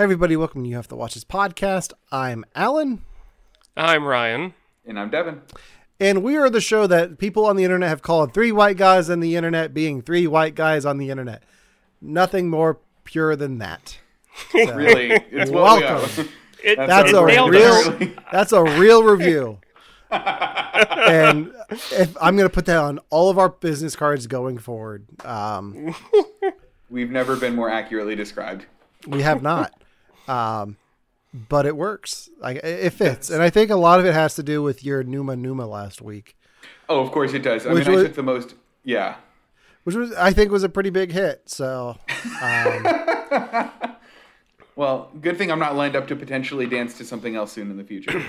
Hey everybody, welcome to You Have to Watch This podcast. I'm Alan, I'm Ryan. And I'm Devin. and we are the show that people on the internet have called three white guys on the internet being three white guys on the internet. Nothing more pure than that. So, Really, it's what we Welcome. It, That's it a real- us. That's a real review. and if I'm going to put that on all of our business cards going forward. Um, We've never been more accurately described. We have not. Um, but it works. Like it fits, and I think a lot of it has to do with your Numa Numa last week, Oh, of course it does. I Which mean, was- I took the most. Yeah. which was I think was a pretty big hit. So um, Well, good thing I'm not lined up to potentially dance to something else soon in the future.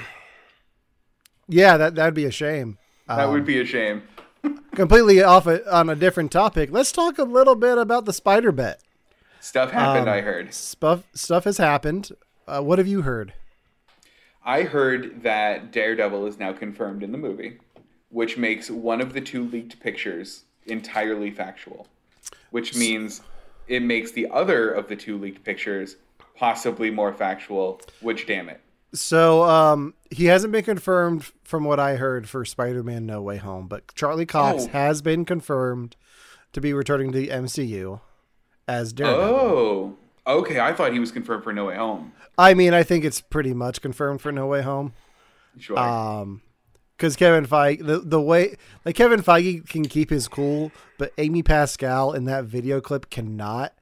yeah, that that'd be a shame. That Um, would be a shame. completely off a, on a different topic. Let's talk a little bit about the spider bet. Stuff happened. um, I heard. Stuff stuff has happened. Uh, what have you heard? I heard that Daredevil is now confirmed in the movie, which makes one of the two leaked pictures entirely factual, which means it makes the other of the two leaked pictures possibly more factual. Which, damn it. So um, he hasn't been confirmed from what I heard for Spider-Man: No Way Home, but Charlie Cox Oh. has been confirmed to be returning to the MCU as Daredevil. Oh, okay. I thought he was confirmed for No Way Home. I mean, I think it's pretty much confirmed for No Way Home. Sure. Um, because Kevin Feige, the the way like Kevin Feige can keep his cool, but Amy Pascal in that video clip cannot.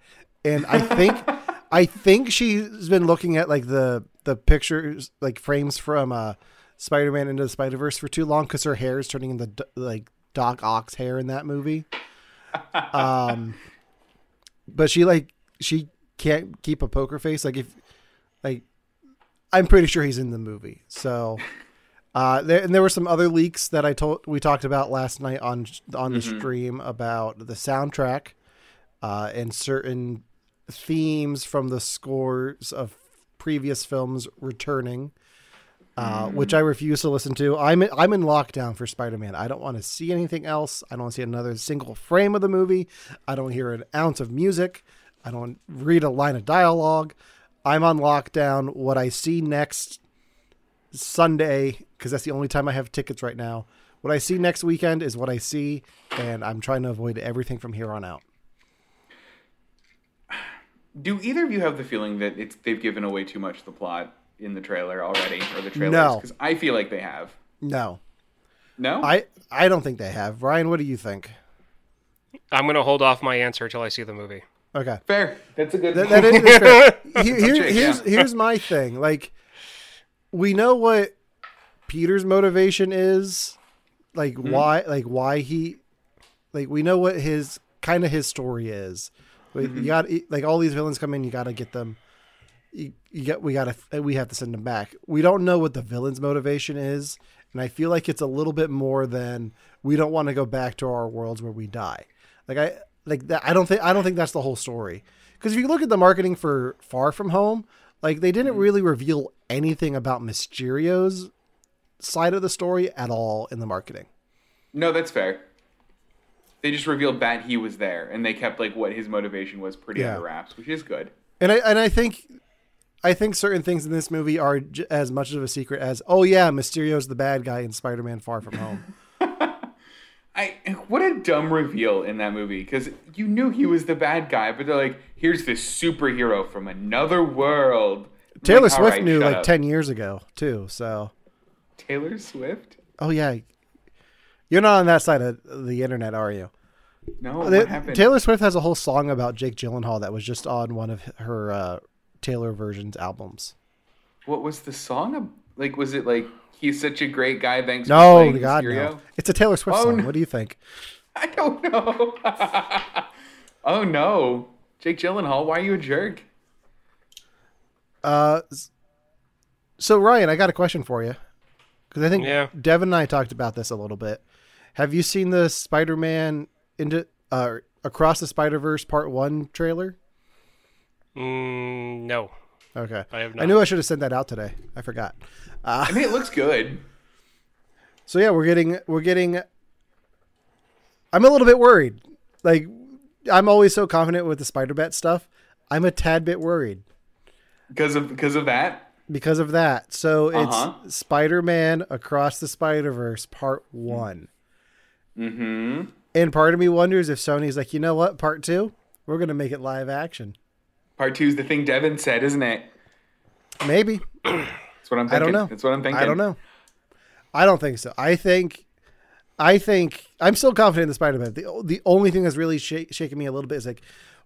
And I think, I think she's been looking at like the the pictures, like frames from uh Spider Man into the Spider Verse for too long because her hair is turning into like Doc Ock's hair in that movie. Um, but she like she can't keep a poker face. Like if like I'm pretty sure he's in the movie. So uh there and there were some other leaks that I told we talked about last night on on the stream about the soundtrack uh and certain themes from the scores of previous films returning. Uh, which I refuse to listen to. I'm in, I'm in lockdown for Spider-Man. I don't want to see anything else. I don't see another single frame of the movie. I don't hear an ounce of music. I don't read a line of dialogue. I'm on lockdown. What I see next Sunday, because that's the only time I have tickets right now. What I see next weekend is what I see, and I'm trying to avoid everything from here on out. Do either of you have the feeling that it's they've given away too much of the plot in the trailer already, or the trailers? No. Because I feel like they have. No, No. I I don't think they have. Ryan, what do you think? I'm going to hold off my answer till I see the movie. Okay. Fair. That's a good. That, that is fair. Here- here- Jake, here's yeah. here's my thing. Like, we know what Peter's motivation is. Like Hmm? why? Like why he? Like we know what his kind of his story is. We, Mm-hmm. You got like all these villains come in. You got to get them. You, you got we got to we have to send them back. We don't know what the villain's motivation is, and I feel like it's a little bit more than we don't want to go back to our worlds where we die. Like I like that. I don't think I don't think that's the whole story. Because if you look at the marketing for Far From Home, like they didn't mm-hmm. really reveal anything about Mysterio's side of the story at all in the marketing. no, that's fair. They just revealed that he was there, and they kept like what his motivation was pretty Yeah. under wraps, which is good. And I and I think I think certain things in this movie are j- as much of a secret as oh yeah, Mysterio's the bad guy in Spider-Man Far From Home. I what a dumb reveal in that movie because you knew he was the bad guy, but they're like, here's this superhero from another world. Taylor like, Swift right, knew like up." 10 years ago too. So, Taylor Swift. oh yeah. You're not on that side of the internet, are you? No? Taylor Swift has a whole song about Jake Gyllenhaal that was just on one of her uh, Taylor versions albums. What was the song? Like, was it like he's such a great guy? Thanks. No, playing God, Mysterio? no. It's a Taylor Swift Oh, song. no. What do you think? I don't know. oh no, Jake Gyllenhaal, why are you a jerk? Uh, so Ryan, I got a question for you because I think Yeah. Devin and I talked about this a little bit. Have you seen the Spider-Man into uh, Across the Spider-Verse Part One trailer? Mm, no. Okay, I have not. I knew I should have sent that out today. I forgot. Uh, I mean, it looks good. so yeah, we're getting we're getting. I'm a little bit worried. Like, I'm always so confident with the Spider Bet stuff. I'm a tad bit worried. because of because of that. because of that. So it's Uh-huh. Spider-Man Across the Spider-Verse Part One, Mm-hmm. and part of me wonders if Sony's like, you know what, Part Two, we're gonna make it live action. Part two is the thing Devin said, isn't it? Maybe That's what I'm thinking. I don't know. That's what I'm thinking. I don't know. I don't think so. I think, I think I'm still confident in the Spider-Man. The the only thing that's really shak shaking me a little bit is like,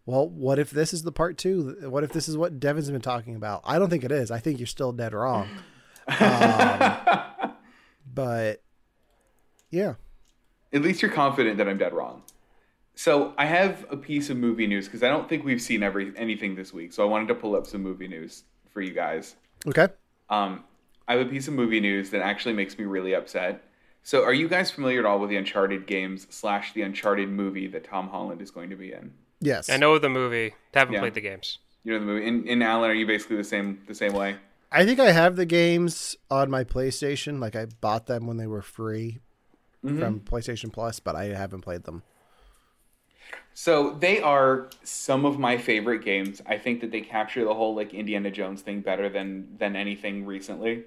well, what if this is the part two? What if this is what Devin's been talking about? I don't think it is. I think you're still dead wrong. Um, but yeah, At least you're confident that I'm dead wrong. So I have a piece of movie news because I don't think we've seen every anything this week. So I wanted to pull up some movie news for you guys. okay. Um, I have a piece of movie news that actually makes me really upset. So are you guys familiar at all with the Uncharted games slash the Uncharted movie that Tom Holland is going to be in? Yes, I know the movie. Haven't Yeah. played the games. You know the movie. In, in Alan, are you basically the same the same way? I think I have the games on my PlayStation. Like I bought them when they were free from PlayStation Plus, but I haven't played them. So they are some of my favorite games. I think that they capture the whole like Indiana Jones thing better than than anything recently,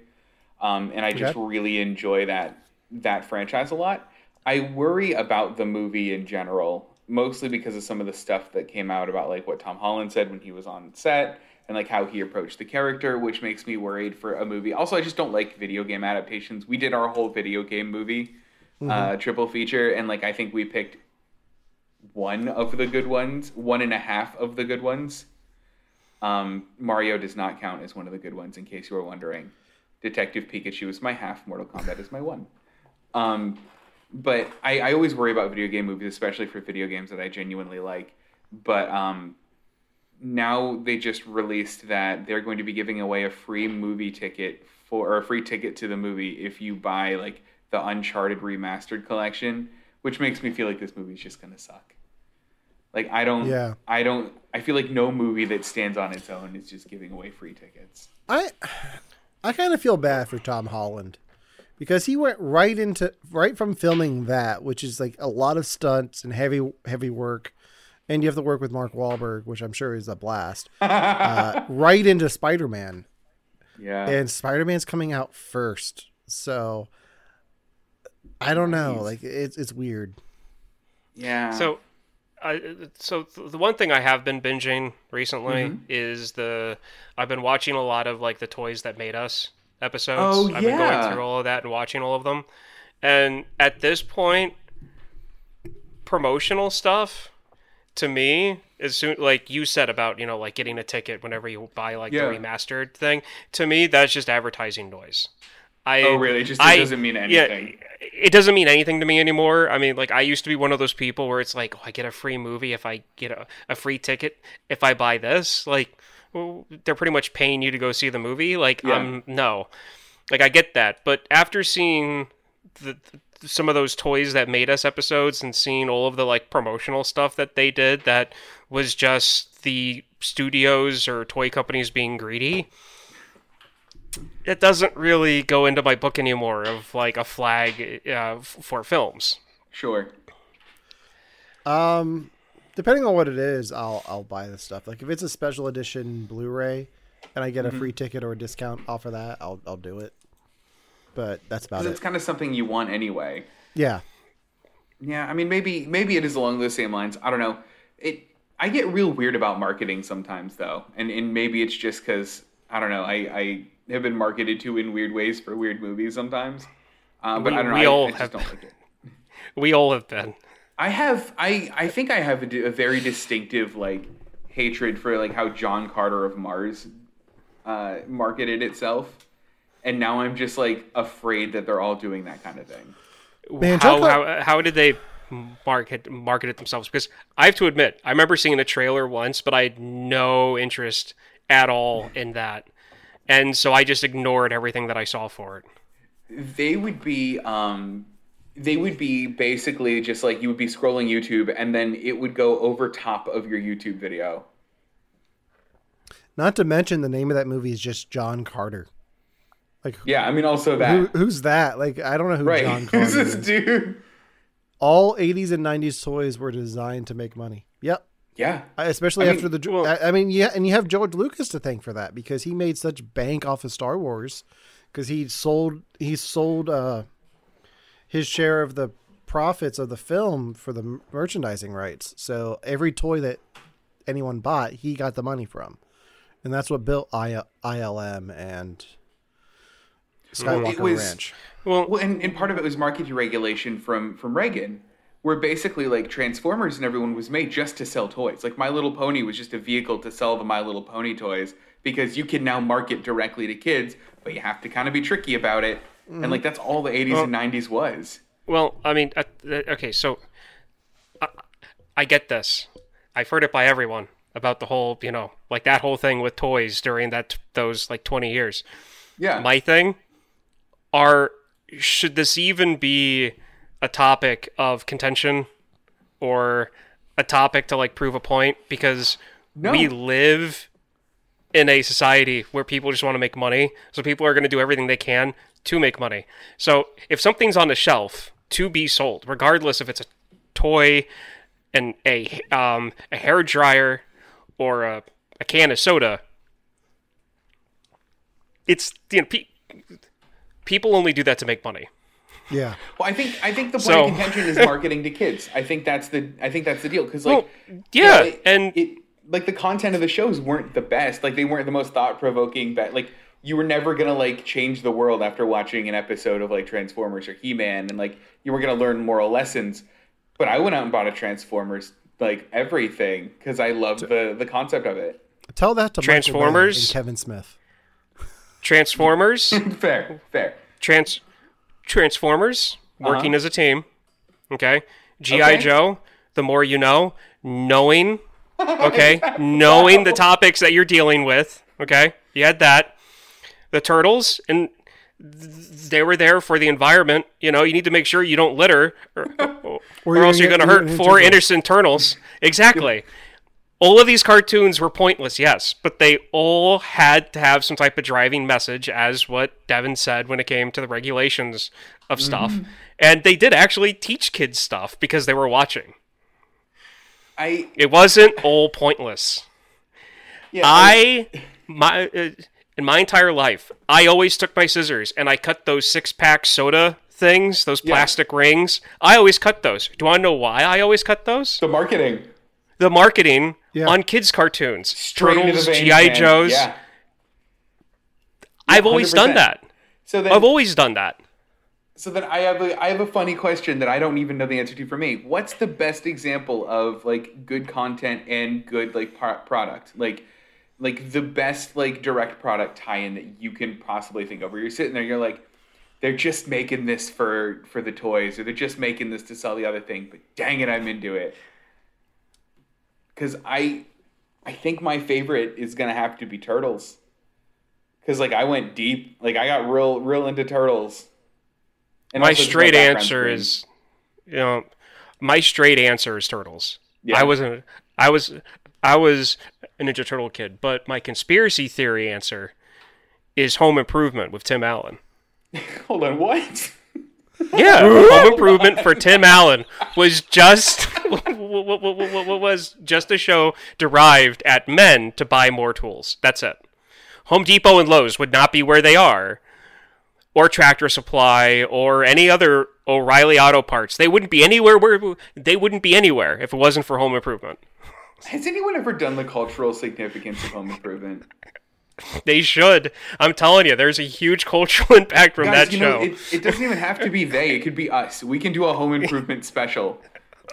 um, and I just Okay. really enjoy that that franchise a lot. I worry about the movie in general, mostly because of some of the stuff that came out about like what Tom Holland said when he was on set and like how he approached the character, which makes me worried for a movie. Also, I just don't like video game adaptations. We did our whole video game movie uh, triple feature, and like I think we picked one of the good ones, one and a half of the good ones. Um, Mario does not count as one of the good ones, in case you were wondering. Detective Pikachu is my half, Mortal Kombat is my one. Um, but I, I always worry about video game movies, especially for video games that I genuinely like. But um, now they just released that they're going to be giving away a free movie ticket for or a free ticket to the movie if you buy like the Uncharted remastered collection, which makes me feel like this movie's just gonna suck. Like I don't, Yeah. I don't, I feel like no movie that stands on its own is just giving away free tickets. I I kind of feel bad for Tom Holland because he went right into right from filming that, which is like a lot of stunts and heavy heavy work, and you have to work with Mark Wahlberg, which I'm sure is a blast. uh, right into Spider Man, Yeah, and Spider Man's coming out first, so I don't know. He's- Like it's it's weird. yeah. So, I so th- the one thing I have been binging recently Mm-hmm. is the I've been watching a lot of like the toys that made us episodes. Oh, I've been going through all of that and watching all of them. And at this point, promotional stuff to me as soon like you said about you know like getting a ticket whenever you buy like Yeah. the remastered thing to me that's just advertising noise I, Oh, really? It just- it I- doesn't mean anything. Yeah, it doesn't mean anything to me anymore. I mean, like I used to be one of those people where it's like, oh, I get a free movie if I get a, a free ticket if I buy this. Like, well, they're pretty much paying you to go see the movie. Like, Yeah. um, no, like I get that, but after seeing the, the some of those toys that made us episodes and seeing all of the like promotional stuff that they did that was just the studios or toy companies being greedy it doesn't really go into my book anymore of like a flag uh, for films. sure. Um, depending on what it is, I'll I'll buy the stuff. Like if it's a special edition Blu-ray and I get Mm-hmm. a free ticket or a discount off of that, I'll I'll do it. But that's about it. it's kind of something you want anyway. Yeah. Yeah, I mean, maybe maybe it is along those same lines. I don't know. It. I get real weird about marketing sometimes, though, and and maybe it's just because I don't know. I I have been marketed to in weird ways for weird movies sometimes. Uh, but We- I don't know. we I, all I just have- don't like it. We all have been. I have. I I think I have a very distinctive like hatred for like how John Carter of Mars uh, marketed itself, and now I'm just like afraid that they're all doing that kind of thing. Man, how, how how did they market market it themselves? Because I have to admit, I remember seeing a trailer once, but I had no interest at all in that, and so I just ignored everything that I saw for it. they would be um they would be basically just like you would be scrolling YouTube and then it would go over top of your YouTube video. Not to mention the name of that movie is just John Carter. Like Yeah, I mean also that. who, who's that? Like I don't know who right. John Who's Carter this is. dude? All 80s and 90s toys were designed to make money. Yep. Yeah. especially I mean, after the. well- I I mean, yeah, and you have George Lucas to thank for that because he made such bank off of Star Wars because he sold he sold uh, his share of the profits of the film for the merchandising rights. So every toy that anyone bought, he got the money from, and that's what built I- ILM and Skywalker It was- Ranch. Well, Well, and, and part of it was market deregulation from from Reagan, where basically like Transformers and everyone was made just to sell toys. Like My Little Pony was just a vehicle to sell the My Little Pony toys because you can now market directly to kids, but you have to kind of be tricky about it. And like that's all the 80s and 90s was. Well, I mean, uh, uh, okay, so I, I get this. I've heard it by everyone about the whole, you know, like that whole thing with toys during that those like 20 years. Yeah. My thing are should this even be a topic of contention or a topic to like prove a point because No. we live in a society where people just want to make money. So people are going to do everything they can to make money. So if something's on the shelf to be sold, regardless if it's a toy, and a um, a hair dryer, or a, a can of soda, it's you know pe- people only do that to make money. Yeah, Well, I think I think the point So- of contention is marketing to kids. I think that's the I think that's the deal because like Well, yeah, it- and- it like the content of the shows weren't the best. Like they weren't the most thought provoking. But like you were never gonna like change the world after watching an episode of like Transformers or He Man, and like you were gonna learn moral lessons. But I went out and bought a Transformers like everything because I loved the the concept of it. tell that to Michael Transformers? and Kevin Smith. Transformers, fair, fair. trans Transformers uh-huh. working as a team. Okay, GI Okay. Joe. The more you know, knowing. Okay, knowing the topics that you're dealing with. Okay, you had that. The turtles and th- they were there for the environment. You know, you need to make sure you don't litter, or, or, you're else you're going to hurt four innocent turtles. Exactly. All of these cartoons were pointless, yes, but they all had to have some type of driving message, as what Devin said when it came to the regulations of stuff. And they did actually teach kids stuff because they were watching. I It wasn't all pointless. yeah. I my uh, in my entire life, I always took my scissors and I cut those six pack soda things, those plastic rings. I always cut those. Do I know why I always cut those? the marketing The marketing Yeah. on kids' cartoons, Straight Turtles, GI. Joes. Yeah. I've always 100%. done that. So then I've always done that. So then I have a I have a funny question that I don't even know the answer to for me. What's the best example of like good content and good like product? Like like the best like direct product tie-in that you can possibly think of where you're sitting there you're like they're just making this for for the toys or they're just making this to sell the other thing, but dang it I'm into it. Cuz I I think my favorite is going to have to be Turtles. Cuz like I went deep, like I got real real into Turtles. And My straight background answer screen. is, you know, my straight answer is turtles. Yeah. I wasn't. I was. I was a Ninja Turtle kid, but my conspiracy theory answer is Home Improvement with Tim Allen. Hold on, what? Yeah, Home Improvement for Tim Allen was just was just a show derived at men to buy more tools. That's it. Home Depot and Lowe's would not be where they are, or Tractor Supply, or any other O'Reilly Auto Parts. They wouldn't be anywhere where they wouldn't be anywhere if it wasn't for Home Improvement. Has anyone ever done the cultural significance of home improvement? They should. I'm telling you, there's a huge cultural impact from Guys, that show. know, it, it doesn't even have to be they. It could be us. We can do a home improvement special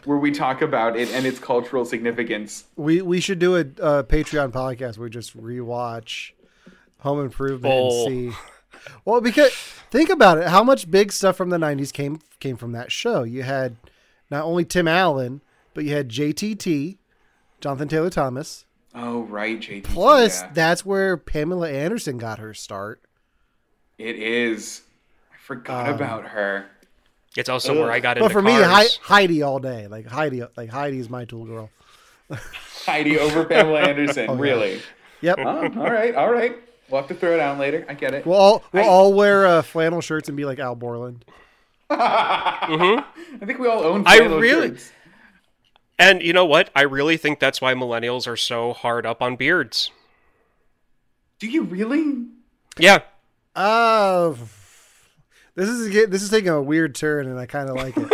where we talk about it and its cultural significance. We we should do a, a Patreon podcast where we just rewatch Home Improvement Oh. and see. Well, because think about it, how much big stuff from the '90s came came from that show. You had not only Tim Allen, but you had JTT, Jonathan Taylor Thomas. Oh, right, JTT. Plus, yeah. that's where Pamela Anderson got her start. it is. I forgot Um, about her. It's also where I got But into But for me, cars. Heidi all day, like Heidi, like Heidi is my tool girl. Heidi over Pamela Anderson. Oh, yeah. really? Yep. Oh, all right, all right. We'll have to throw it down later. I get it. We'll all we'll I- all wear uh, flannel shirts and be like Al Borland. I think we all own I flannel really- shirts. And you know what? I really think that's why millennials are so hard up on beards. Do you really? Yeah. Uh, this is get- this is taking a weird turn, and I kind of like it. um,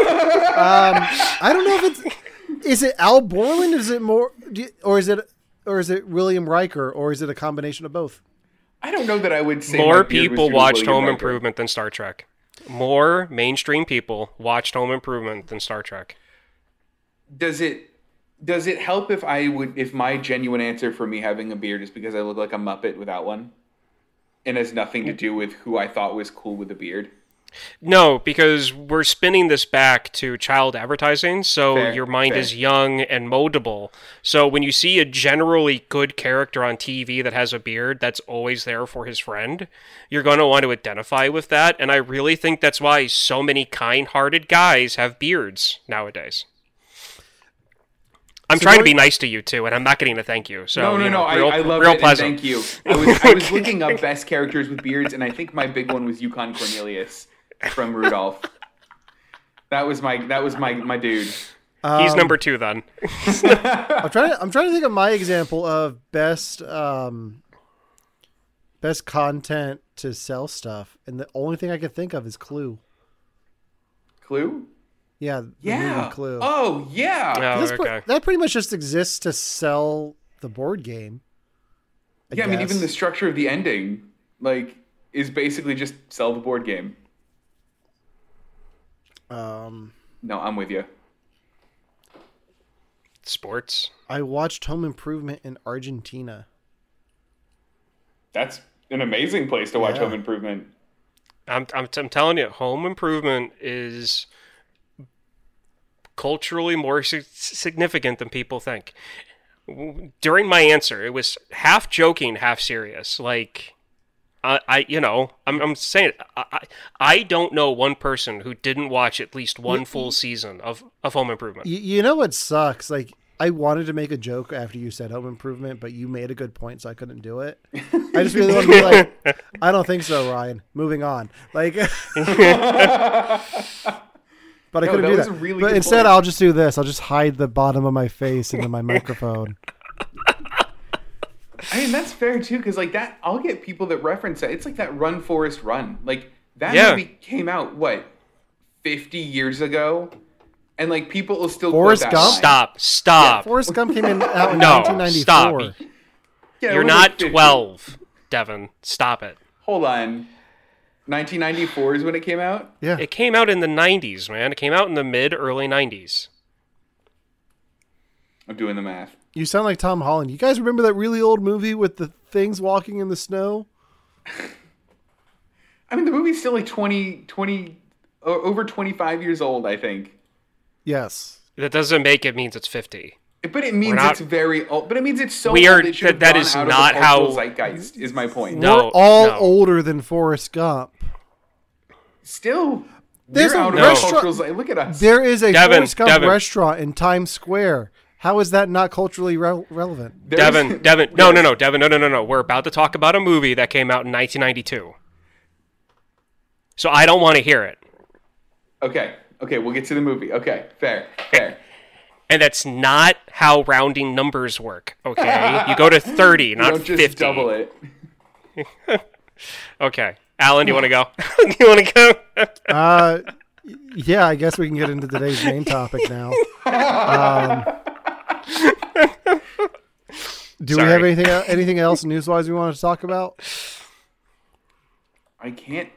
I don't know if it's is it Al Borland? Is it more, do you- or is it or is it William Riker, or is it a combination of both? I don't know that I would say More people watched William Home Riker. Improvement than Star Trek. More mainstream people watched Home Improvement than Star Trek. Does it does it help if I would if my genuine answer for me having a beard is because I look like a muppet without one, and has nothing to do with who I thought was cool with a beard? No, because we're spinning this back to child advertising, so Fair, your mind fair. is young and moldable. So when you see a generally good character on TV that has a beard that's always there for his friend, you're going to want to identify with that. And I really think that's why so many kind hearted guys have beards nowadays. I'm So trying to be nice to you too, and I'm not getting to thank you. So no, no, you know, no. real, I, I love real it. pleasant. Thank you. I was, I was looking up best characters with beards, and I think my big one was Yukon Cornelius from Rudolph. That was my that was my my dude. He's Um, number two then. I'm trying. To, I'm trying to think of my example of best um, best content to sell stuff, and the only thing I can think of is Clue. Clue. Yeah, the Yeah. movie Clue. Oh yeah. Oh, That's pre- okay. that pretty much just exists to sell the board game. yeah. I mean, even the structure of the ending, like, is basically just sell the board game. Um, No, I'm with you. Sports. I watched Home Improvement in Argentina. That's an amazing place to watch Yeah. Home Improvement. I'm, I'm, I'm telling you, home improvement is culturally more significant than people think. During my answer, it was half joking, half serious. Like, I, I you know, I'm, I'm saying, I, I, I don't know one person who didn't watch at least one full season of, of Home Improvement. You, you know what sucks? Like I wanted to make a joke after you said Home Improvement, but you made a good point, so I couldn't do it. I just really want to be like, I don't think so, Ryan. Moving on. Like, but I No, couldn't that do that. really but instead, point. I'll just do this. I'll just hide the bottom of my face into my microphone. I mean, that's fair too, because like that, I'll get people that reference that. It's like that Run Forrest Run. Like that Yeah. movie came out what fifty years ago, and like people will still Forrest Gump? line. Stop, stop. Forrest Gump came in out in No, 1994. stop. Yeah, You're was, like, not 12, Devin. Stop it. Hold on. 1994 is when it came out. Yeah, It came out in the 90s, man. It came out in the mid early 90s. I'm doing the math. You sound like Tom Holland. You guys remember that really old movie with the things walking in the snow? I mean, the movie's still like 20, 20 o- over 25 years old, I think. Yes. That doesn't make it means it's 50. But it means not- it's very old. But it means it's so We old are- it should that gone is out not of the cultural how- zeitgeist. Is my point. No, We're all no. older than Forrest Gump. Still, There's we're a out No. the restaurant- cultural zeitgeist. Look at us. There is a Devin, Forrest Gump Devin. restaurant in Times Square. How is that not culturally re- relevant? There's- Devin, Devin, no, no, no, Devin, no, no, no, no. We're about to talk about a movie that came out in 1992. So I don't want to hear it. Okay, okay, we'll get to the movie. Okay, fair, fair. And that's not how rounding numbers work, okay? You go to 30, You not don't just 50. double it. Okay. Alan, do you want to go? do you want to go? Uh, yeah, I guess we can get into today's main topic now. Um, do we have anything anything else news wise we want to talk about? I can't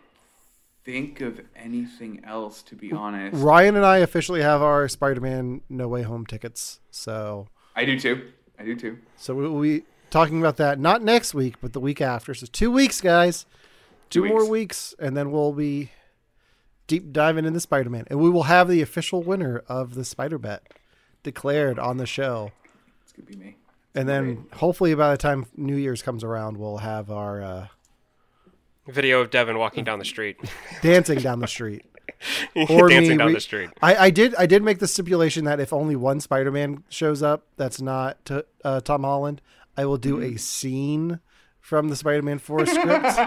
think of anything else, to be honest. Ryan and I officially have our Spider-Man No Way Home tickets, so I do too. I do too. so we will be talking about that not next week, but the week after. So two weeks, guys, two, Two more weeks. weeks, and then we'll be deep diving into Spider-Man, and we will have the official winner of the Spider Bet declared on the show. It's gonna be me. And then hopefully by the time New Year's comes around, we'll have our uh, Video of Devin walking down the street. dancing down the street. Or Dancing me down re- the street. I, I did I did make the stipulation that if only one Spider-Man shows up, that's not to, uh, Tom Holland, I will do Mm-hmm. a scene from the Spider-Man Four script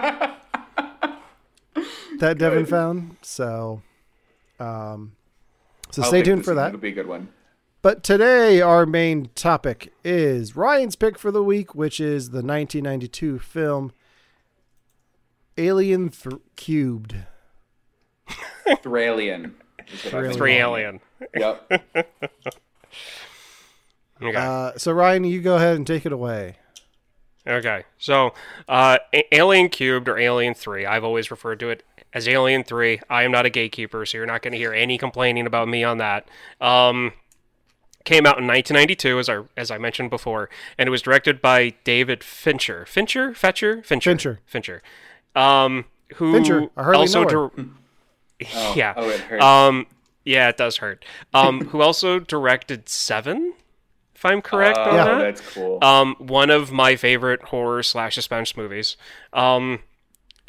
that Devin found. So, um, so I'll stay tuned for that. It'll be a good one. But today, our main topic is Ryan's pick for the week, which is the 1992 film Alien Th- Cubed. Thralian. is what I've been Three alien. Yep. Okay. Uh, so, Ryan, you go ahead and take it away. Okay, so uh, Alien Cubed or Alien 3, I've always referred to it as Alien 3. I am not a gatekeeper, so you're not going to hear any complaining about me on that. Um, came out in 1992, as I as I mentioned before, and it was directed by David Fincher. Fincher, Fetcher, Fincher, Fincher. Fincher. Um, who Fincher, I hardly also know dir- yeah, Oh, it hurts. um, yeah, it does hurt. Um, who also directed Seven, if I'm correct on oh, that. that's cool. Um, one of my favorite horror slash suspense movies. Um,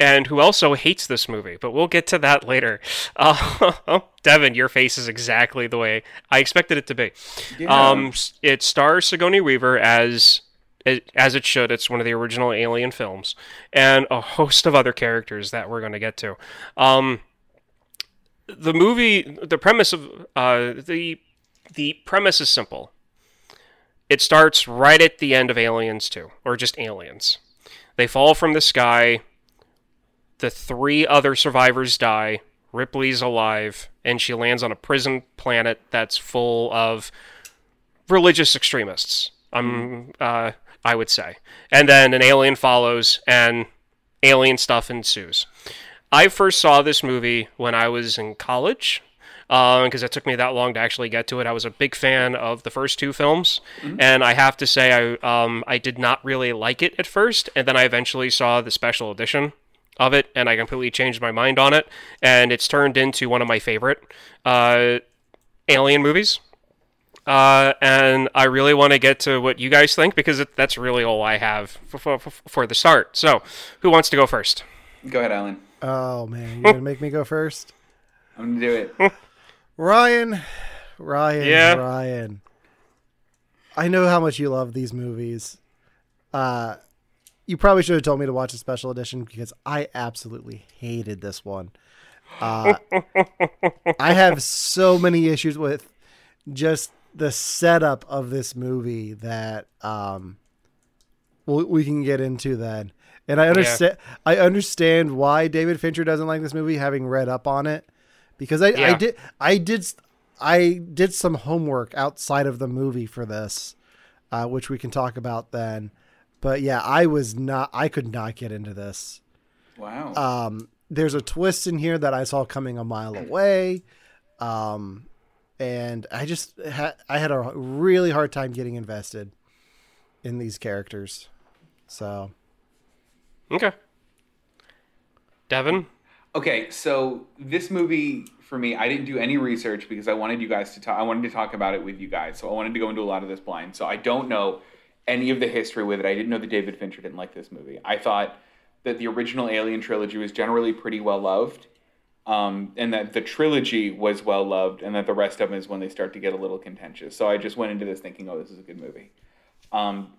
and who also hates this movie, but we'll get to that later. Uh, Devin, your face is exactly the way I expected it to be. Yeah. Um, it stars Sigourney Weaver as as it should. It's one of the original Alien films, and a host of other characters that we're going to get to. Um, the movie, the premise of uh, the the premise is simple. It starts right at the end of Aliens 2, or just Aliens. They fall from the sky. The three other survivors die. Ripley's alive, and she lands on a prison planet that's full of religious extremists. Um, uh, I would say, and then an alien follows, and alien stuff ensues. I first saw this movie when I was in college because it took me that long to actually get to it. I was a big fan of the first two films, and I have to say I um, I did not really like it at first, and then I eventually saw the special edition of it, and I completely changed my mind on it, and it's turned into one of my favorite uh, alien movies. Uh, and I really want to get to what you guys think because it, that's really all I have for, for, for the start. So, who wants to go first? Go ahead, Alan. Oh, man. You're going to make me go first? I'm gonna do it. Ryan, Ryan, Yeah? Ryan. I know how much you love these movies. Uh, you probably should have told me to watch a special edition because I absolutely hated this one. Uh, I have so many issues with just the setup of this movie that um, we we can get into then. And I understand. I understand why David Fincher doesn't like this movie, having read up on it, because I, I did. I did. I did some homework outside of the movie for this, uh, which we can talk about then. But yeah, I was not. I could not get into this. Wow. Um, there's a twist in here that I saw coming a mile away, um, and I just had I had a really hard time getting invested in these characters. So Okay. Devin? Okay, so this movie for me, I didn't do any research because I wanted you guys to talk. I wanted to talk about it with you guys, so I wanted to go into a lot of this blind. So I don't know any of the history with it. I didn't know that David Fincher didn't like this movie. I thought that the original Alien trilogy was generally pretty well loved, um, and that the trilogy was well loved, and that the rest of them is when they start to get a little contentious. So I just went into this thinking, oh, this is a good movie. Um,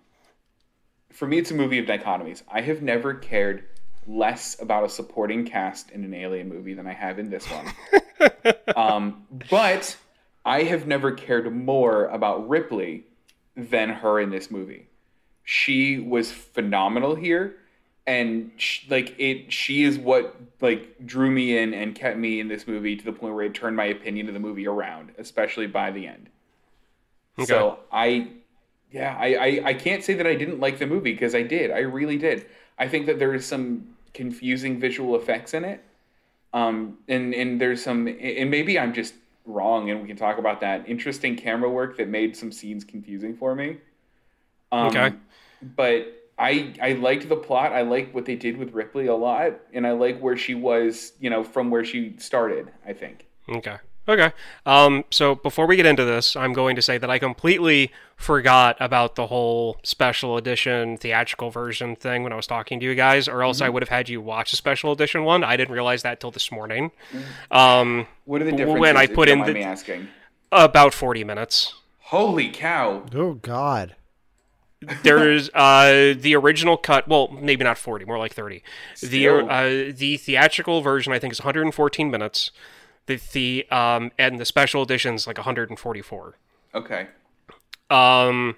for me, it's a movie of dichotomies. I have never cared less about a supporting cast in an alien movie than I have in this one. um, but I have never cared more about Ripley than her in this movie. She was phenomenal here, and sh like it, she is what like drew me in and kept me in this movie to the point where it turned my opinion of the movie around, especially by the end. So I yeah, I, I, I can't say that I didn't like the movie because I did. I really did. I think that there is some confusing visual effects in it. Um, and, and there's some, and maybe I'm just wrong and we can talk about that. Interesting camera work that made some scenes confusing for me. Um, Okay. But I, I liked the plot. I like what they did with Ripley a lot. And I like where she was, you know, from where she started, I think. Okay. Okay. Um, so before we get into this, I'm going to say that I completely forgot about the whole special edition theatrical version thing when I was talking to you guys, or else I would have had you watch the special edition one. I didn't realize that till this morning. Um, What are the differences? When? I put in the- me asking. about 40 minutes. Holy cow. oh god, There's uh, the original cut. Well, maybe not 40, more like 30. The uh, the theatrical version I think is 114 minutes. The the um and the special edition's like 144. Okay. Um,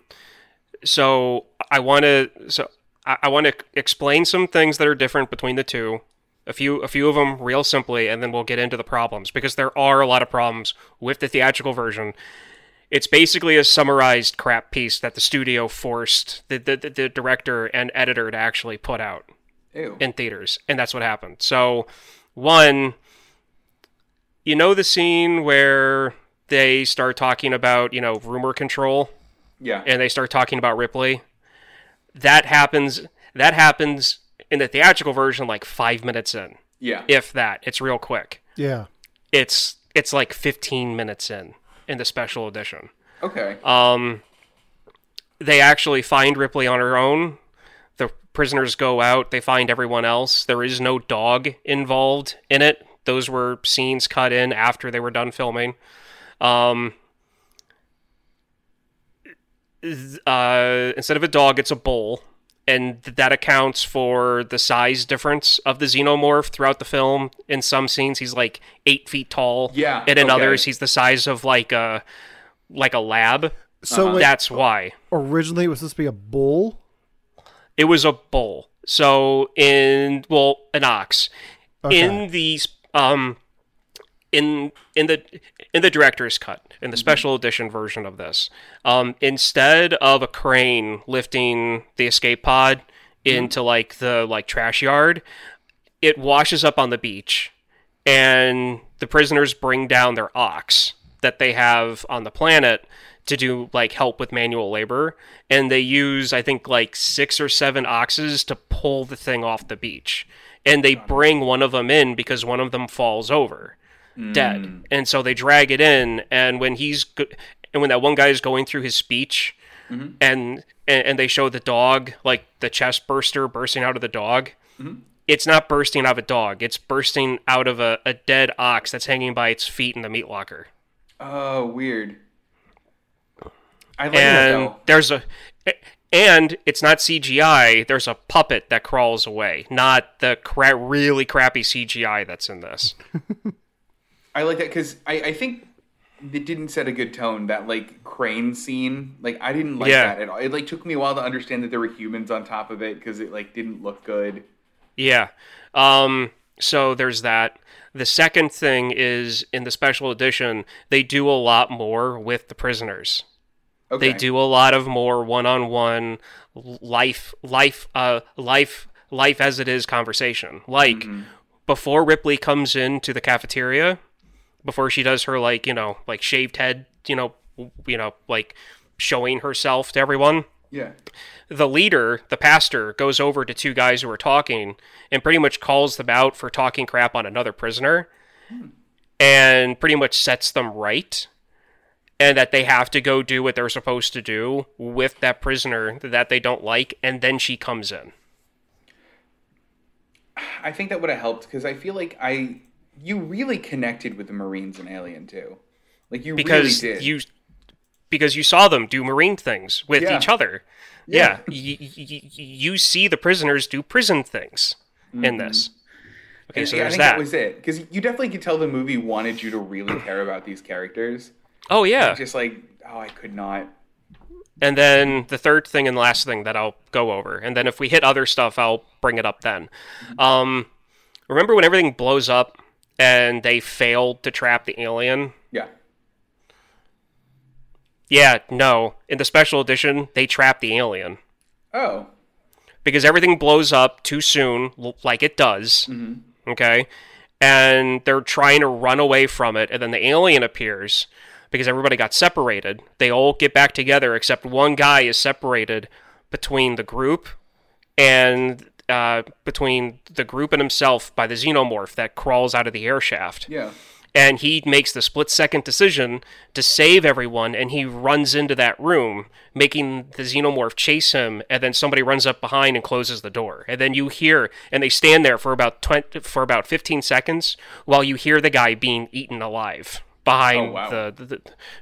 so I want to so I, I want to explain some things that are different between the two. A few a few of them real simply, and then we'll get into the problems because there are a lot of problems with the theatrical version. It's basically a summarized crap piece that the studio forced the, the, the, director and editor to actually put out Ew. in theaters, and that's what happened. So, one, you know the scene where they start talking about you know rumor control, yeah. and they start talking about Ripley. That happens. That happens in the theatrical version, like five minutes in, yeah. if that. It's real quick. Yeah. It's it's like fifteen minutes in in the special edition. Okay. Um, they actually find Ripley on her own. The prisoners go out. They find everyone else. There is no dog involved in it. Those were scenes cut in after they were done filming. Um, uh, instead of a dog, it's a bull. And that accounts for the size difference of the xenomorph throughout the film. In some scenes, he's like eight feet tall. Yeah, And in okay. others, he's the size of like a like a lab. So Uh-huh. wait, That's why originally it was supposed to be a bull. it was a bull. So in well, an ox. Okay. In the um, in in the in the director's cut in the special edition version of this, um, instead of a crane lifting the escape pod into like the like trash yard, it washes up on the beach, and the prisoners bring down their ox that they have on the planet to do like help with manual labor and they use i think like six or seven oxes to pull the thing off the beach. And they bring one of them in because one of them falls over dead. Mm. And so they drag it in and when he's go- and when that one guy is going through his speech mm-hmm. and, and and they show the dog like the chest burster bursting out of the dog mm-hmm. it's not bursting out of a dog. It's bursting out of a, a dead ox that's hanging by its feet in the meat locker. Oh, weird. I like that and though. there's a and it's not CGI. There's a puppet that crawls away, not the cra- really crappy CGI that's in this. I like that because I, I think it didn't set a good tone. That like crane scene, like I didn't like Yeah. that at all. It like took me a while to understand that there were humans on top of it because it like didn't look good. Yeah. Um. So there's that. The second thing is in the special edition, they do a lot more with the prisoners. Okay. They do a lot of more one-on-one life, life, uh, life, life as it is conversation. Like before Ripley comes into the cafeteria, before she does her like you know like shaved head, you know, you know like showing herself to everyone. Yeah. The leader, the pastor, goes over to two guys who are talking and pretty much calls them out for talking crap on another prisoner, and pretty much sets them right and that they have to go do what they're supposed to do with that prisoner that they don't like, and then she comes in. I think that would have helped because I feel like I you really connected with the Marines in Alien too. Like you Because really did. you because you saw them do marine things with Yeah. each other. Yeah, Y- y- y- you see the prisoners do prison things in mm-hmm. this. Okay, And so yeah, I think that. that was it because you definitely could tell the movie wanted you to really care about these characters. Oh yeah, Just like oh, I could not. And then the third thing and last thing that I'll go over, and then if we hit other stuff, I'll bring it up then. Um, remember when everything blows up and they failed to trap the alien? Yeah. Yeah, no. In the special edition, they trap the alien Oh. because everything blows up too soon, like it does. Okay, and they're trying to run away from it, and then the alien appears because everybody got separated. They all get back together, except one guy is separated between the group and uh, between the group and himself by the xenomorph that crawls out of the air shaft Yeah. and he makes the split second decision to save everyone and he runs into that room making the xenomorph chase him and then somebody runs up behind and closes the door and then you hear and they stand there for about 20, for about 15 seconds while you hear the guy being eaten alive behind Oh, wow. the, the, the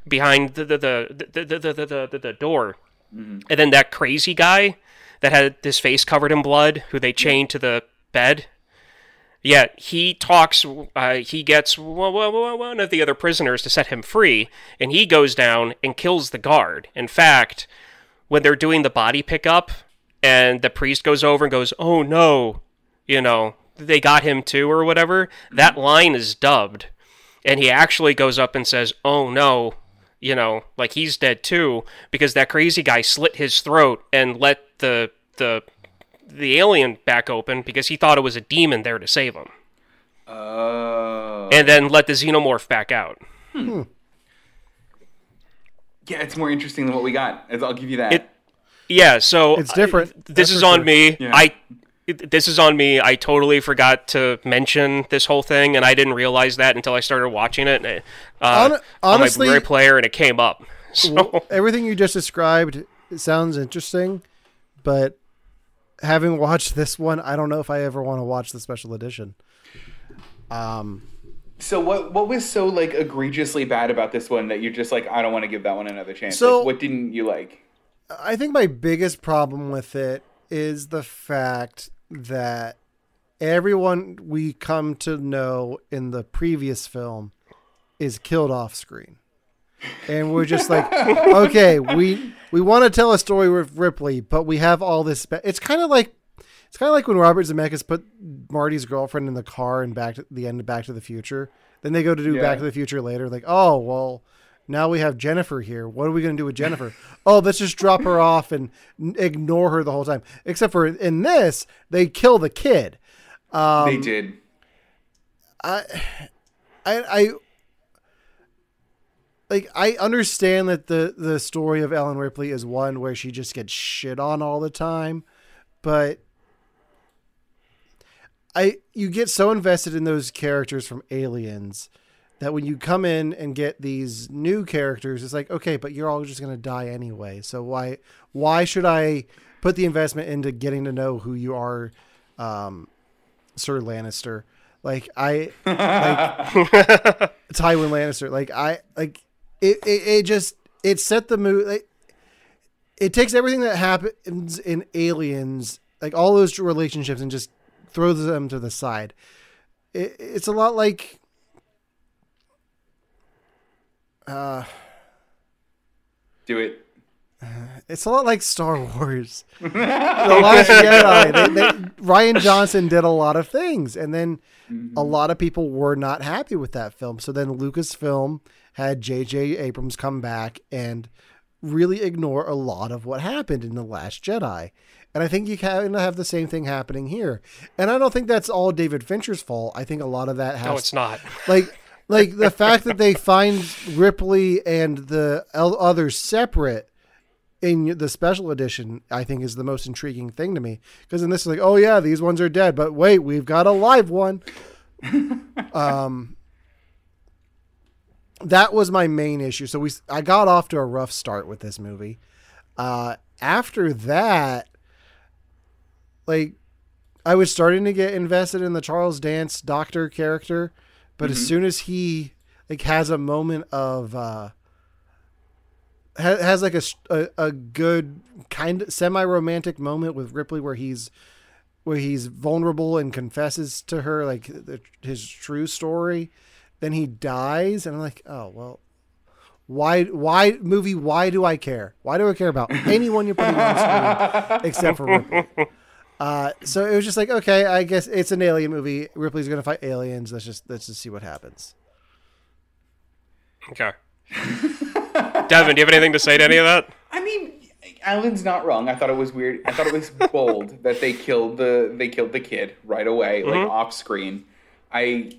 behind the the the the the, the, the, the, the door and then that crazy guy that had his face covered in blood who they chained to the bed Yeah, he talks. Uh, he gets one of the other prisoners to set him free, and he goes down and kills the guard. In fact, when they're doing the body pickup, and the priest goes over and goes, "Oh no," you know, they got him too, or whatever. That line is dubbed, and he actually goes up and says, "Oh no." You know, like he's dead too, because that crazy guy slit his throat and let the the the alien back open because he thought it was a demon there to save him. Oh. And then let the xenomorph back out. Hmm. yeah, it's more interesting than what we got. I'll give you that. It- Yeah, so It's different, I- this that's is on sure. me. Yeah. I it- this is on me. I totally forgot to mention this whole thing, and I didn't realize that until I started watching it uh, Hon- on honestly- my Blu-ray player, and it came up. So Everything you just described sounds interesting, but having watched this one, I don't know if I ever want to watch the special edition. Um, so what what was so like egregiously bad about this one that you're just like I don't want to give that one another chance? So- Like, what didn't you like? I think my biggest problem with it is the fact that everyone we come to know in the previous film is killed off screen. And we're just like, okay, we we want to tell a story with Ripley, but we have all this. Spe- it's kind of like it's kind of like when Robert Zemeckis put Marty's girlfriend in the car and back to the end of Back to the Future. Then they go to do Yeah. Back to the Future later, like, oh well, now we have Jennifer here. What are we going to do with Jennifer? oh, let's just drop her off and ignore her the whole time. Except for in this, they kill the kid. Um, they did. I, I, like I understand that the the story of Ellen Ripley is one where she just gets shit on all the time, but I you get so invested in those characters from Aliens that when you come in and get these new characters, it's like okay, but you're all just gonna die anyway. So why why should I put the investment into getting to know who you are, um, Sir Lannister? Like I like Tywin Lannister. Like I like it. It, it just it set the mood. Like, it takes everything that happens in Aliens, like all those relationships, and just throws them to the side. It, it's a lot like. Uh, Do it. it's a lot like Star Wars. the Last Jedi. They, they, Rian Johnson did a lot of things, and then a lot of people were not happy with that film. So then Lucasfilm had J.J. Abrams come back and really ignore a lot of what happened in the Last Jedi. And I think you kind of have the same thing happening here. And I don't think that's all David Fincher's fault. I think a lot of that has no, it's not. like like the fact that they find Ripley and the others separate in the special edition, I think is the most intriguing thing to me. Because in this, is like, oh yeah, these ones are dead, but wait, we've got a live one. um, that was my main issue. So we, I got off to a rough start with this movie. Uh, after that, like, I was starting to get invested in the Charles Dance doctor character, but as soon as he like has a moment of uh ha- has like a a, a good kind of semi-romantic moment with Ripley where he's where he's vulnerable and confesses to her like the, his true story then he dies and I'm like oh well why why movie why do I care? Why do I care about anyone you're putting on screen except for Ripley uh, so it was just like okay I guess it's an alien movie Ripley's gonna fight aliens let's just let's just see what happens Okay. Devin, do you have anything to say to any of that? I mean, Alan's not wrong. I thought it was weird. I thought it was bold that they killed the they killed the kid right away, like off screen. I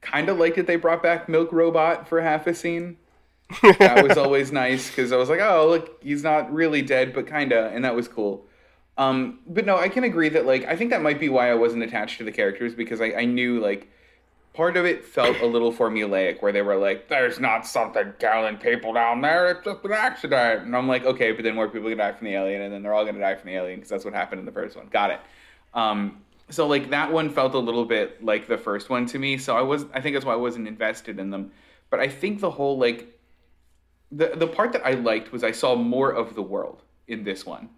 kind of liked that they brought back Milk Robot for half a scene. that was always nice because I was like, oh look, he's not really dead, but kinda, and that was cool. Um, but no, I can agree that like I think that might be why I wasn't attached to the characters because I, I knew like part of it felt a little formulaic where they were like, there's not something killing people down there, it's just an accident. And I'm like, okay, but then more people gonna die from the alien, and then they're all gonna die from the alien because that's what happened in the first one. Got it. Um, so like that one felt a little bit like the first one to me. So I was I think that's why I wasn't invested in them. But I think the whole like the the part that I liked was I saw more of the world in this one.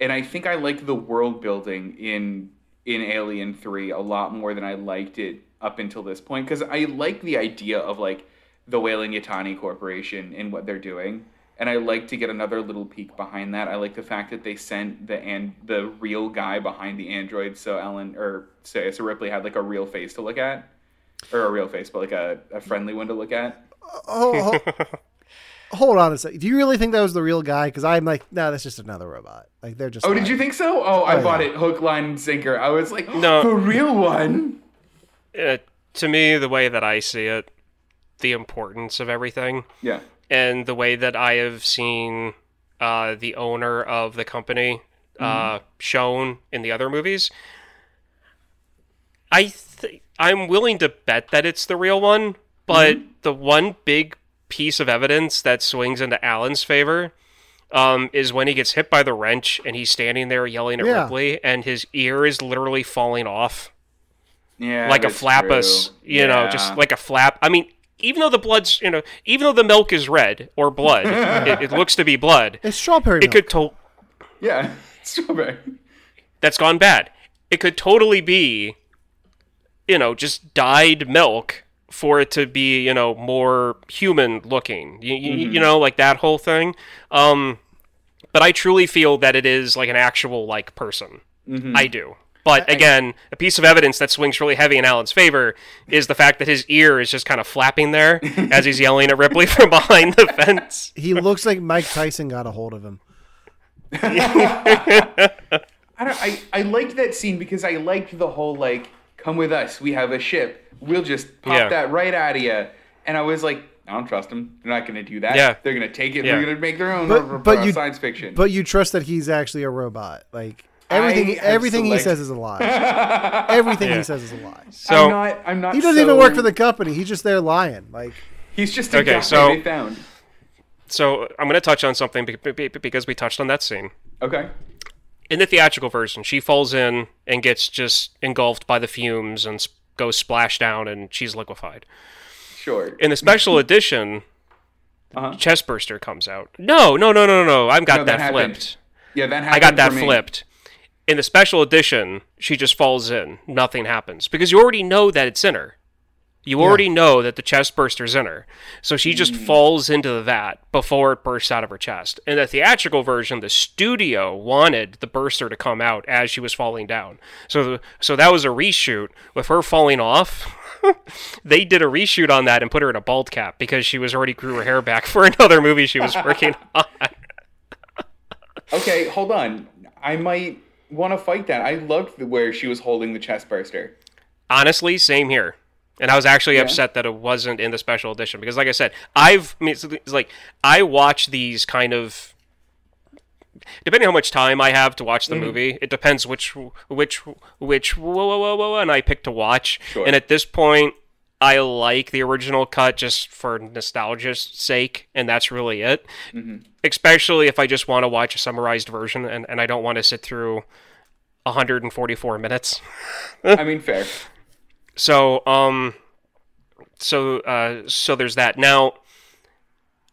And I think I liked the world building in in Alien 3 a lot more than I liked it up until this point because I like the idea of like the Weyland Yutani Corporation and what they're doing. And I like to get another little peek behind that. I like the fact that they sent the and the real guy behind the android, so Ellen or say so Ripley had like a real face to look at, or a real face, but like a, a friendly one to look at. Oh, ho- oh. hold on a second. Do you really think that was the real guy? Because I'm like, no, that's just another robot. Like they're just. Oh, did you think so? Oh, I Oh, bought yeah. it hook, line, and sinker. I was like, No. the real one. Uh, to me, the way that I see it, the importance of everything, Yeah. and the way that I have seen uh, the owner of the company uh, shown in the other movies, I th- I'm willing to bet that it's the real one. But the one big piece of evidence that swings into Alan's favor um, is when he gets hit by the wrench and he's standing there yelling at Yeah. Ripley, and his ear is literally falling off Yeah. like a that's flappus, true. you know, just like a flap. I mean, even though the blood's, you know, even though the milk is red or blood, it, it looks to be blood. It's strawberry. It could to- Yeah. Strawberry. that's gone bad. It could totally be, you know, just dyed milk for it to be, you know, more human looking. You, you, Mm-hmm. you know, like that whole thing. Um, but I truly feel that it is like an actual like person. Mm-hmm. I do. But again, a piece of evidence that swings really heavy in Alan's favor is the fact that his ear is just kind of flapping there as he's yelling at Ripley from behind the fence. He looks like Mike Tyson got a hold of him. I don't. I I liked that scene because I liked the whole like, come with us. We have a ship. We'll just pop Yeah. that right out of you. And I was like, I don't trust them. They're not going to do that. Yeah. They're going to take it. Yeah. They're going to make their own. But- r- r- but you- science fiction. But you trust that he's actually a robot. Like everything. I have everything he says is a lie. everything Yeah. he says is a lie. So I'm not. I'm not. He doesn't so- even work for the company. He's just there lying. Like He's just a Okay, guy so- they found. so I'm going to touch on something be- be- be- because we touched on that scene. Okay. In the theatrical version, she falls in and gets just engulfed by the fumes and goes splash down and she's liquefied. Sure. In the special edition, Uh-huh. Chestburster comes out. No, no, no, no, no. I've got No, that that, flipped. Yeah, that happened. I got that flipped. In the special edition, she just falls in. Nothing happens because you already know that it's in her. You already know that the chest burster's in her. So she just Hmm. falls into the vat before it bursts out of her chest. In the theatrical version, the studio wanted the burster to come out as she was falling down. So the, so that was a reshoot with her falling off. they did a reshoot on that and put her in a bald cap because she was already grew her hair back for another movie she was working on. Okay, hold on. I might want to fight that. I loved the, where she was holding the chest burster. honestly, same here. And I was actually upset that it wasn't in the special edition because, like I said, I've I mean, it's, it's like I watch these kind of depending on how much time I have to watch the mm-hmm. movie. It depends which which which whoa, whoa, whoa, whoa, and I pick to watch. Sure. And at this point, I like the original cut just for nostalgia's sake, and that's really it. Mm-hmm. Especially if I just want to watch a summarized version and, and I don't want to sit through 144 minutes. I mean, fair. So, um, so, uh, so there's that. Now,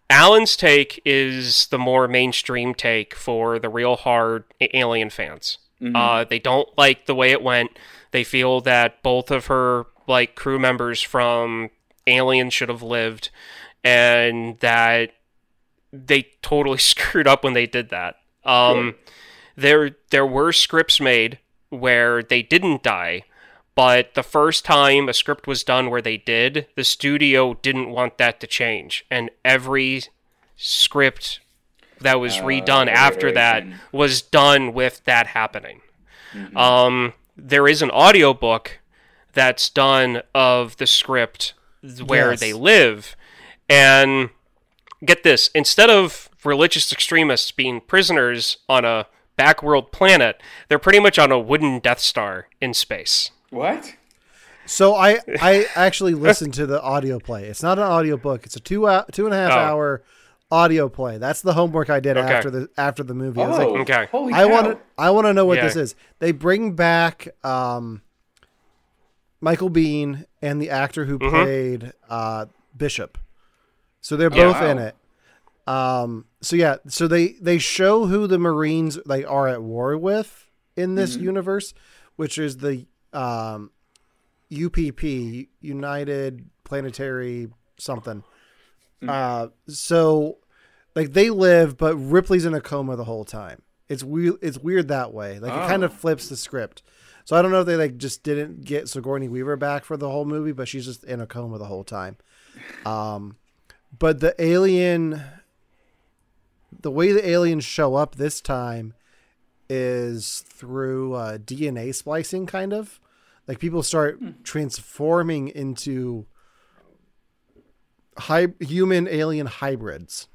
Alan's take is the more mainstream take for the real hard Alien fans. Uh, they don't like the way it went. They feel that both of her like crew members from Alien should have lived, and that they totally screwed up when they did that. Um, there there were scripts made where they didn't die, but the first time a script was done where they did, the studio didn't want that to change, and every script that was redone after that was done with that happening. Um, there is an audiobook that's done of the script where Yes. they live, and get this instead of religious extremists being prisoners on a backworld planet, they're pretty much on a wooden Death Star in space. What? So I I actually listened to the audio play. It's not an audio book. It's a two hour, two and a half Oh. hour audio play. That's the homework I did Okay. after the after the movie. I was Oh, like, Okay. holy I cow. want to I want to know what Yeah. this is. They bring back um, Michael Biehn and the actor who played uh, Bishop. So they're both wow. in it. Um, so yeah, so they they show who the Marines like are at war with in this universe, which is the um, UPP United Planetary something. Uh, so like they live, but Ripley's in a coma the whole time. It's weird. It's weird that way. Like it kind of Oh. flips the script. So I don't know if they like just didn't get Sigourney Weaver back for the whole movie, but she's just in a coma the whole time. Um, but the alien, the way the aliens show up this time is through uh, DNA splicing, kind of. Like people start transforming into hy- human alien hybrids.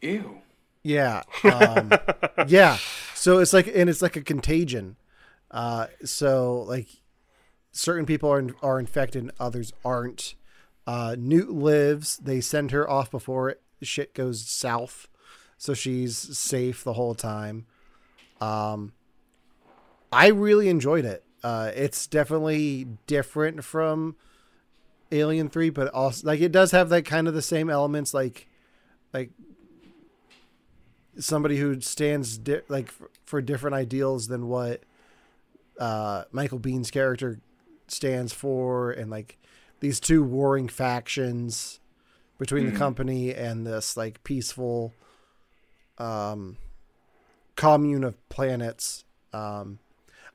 Ew. Yeah. Um, yeah. So it's like, and it's like a contagion. Uh, so like certain people are, are infected and others aren't. Uh, Newt lives. They send her off before shit goes south. So she's safe the whole time. Um, I really enjoyed it. Uh, it's definitely different from Alien 3, but also like it does have that kind of the same elements like like somebody who stands di- like for, for different ideals than what uh, Michael Biehn's character stands for, and like these two warring factions between the company and this like peaceful um, commune of planets. Um,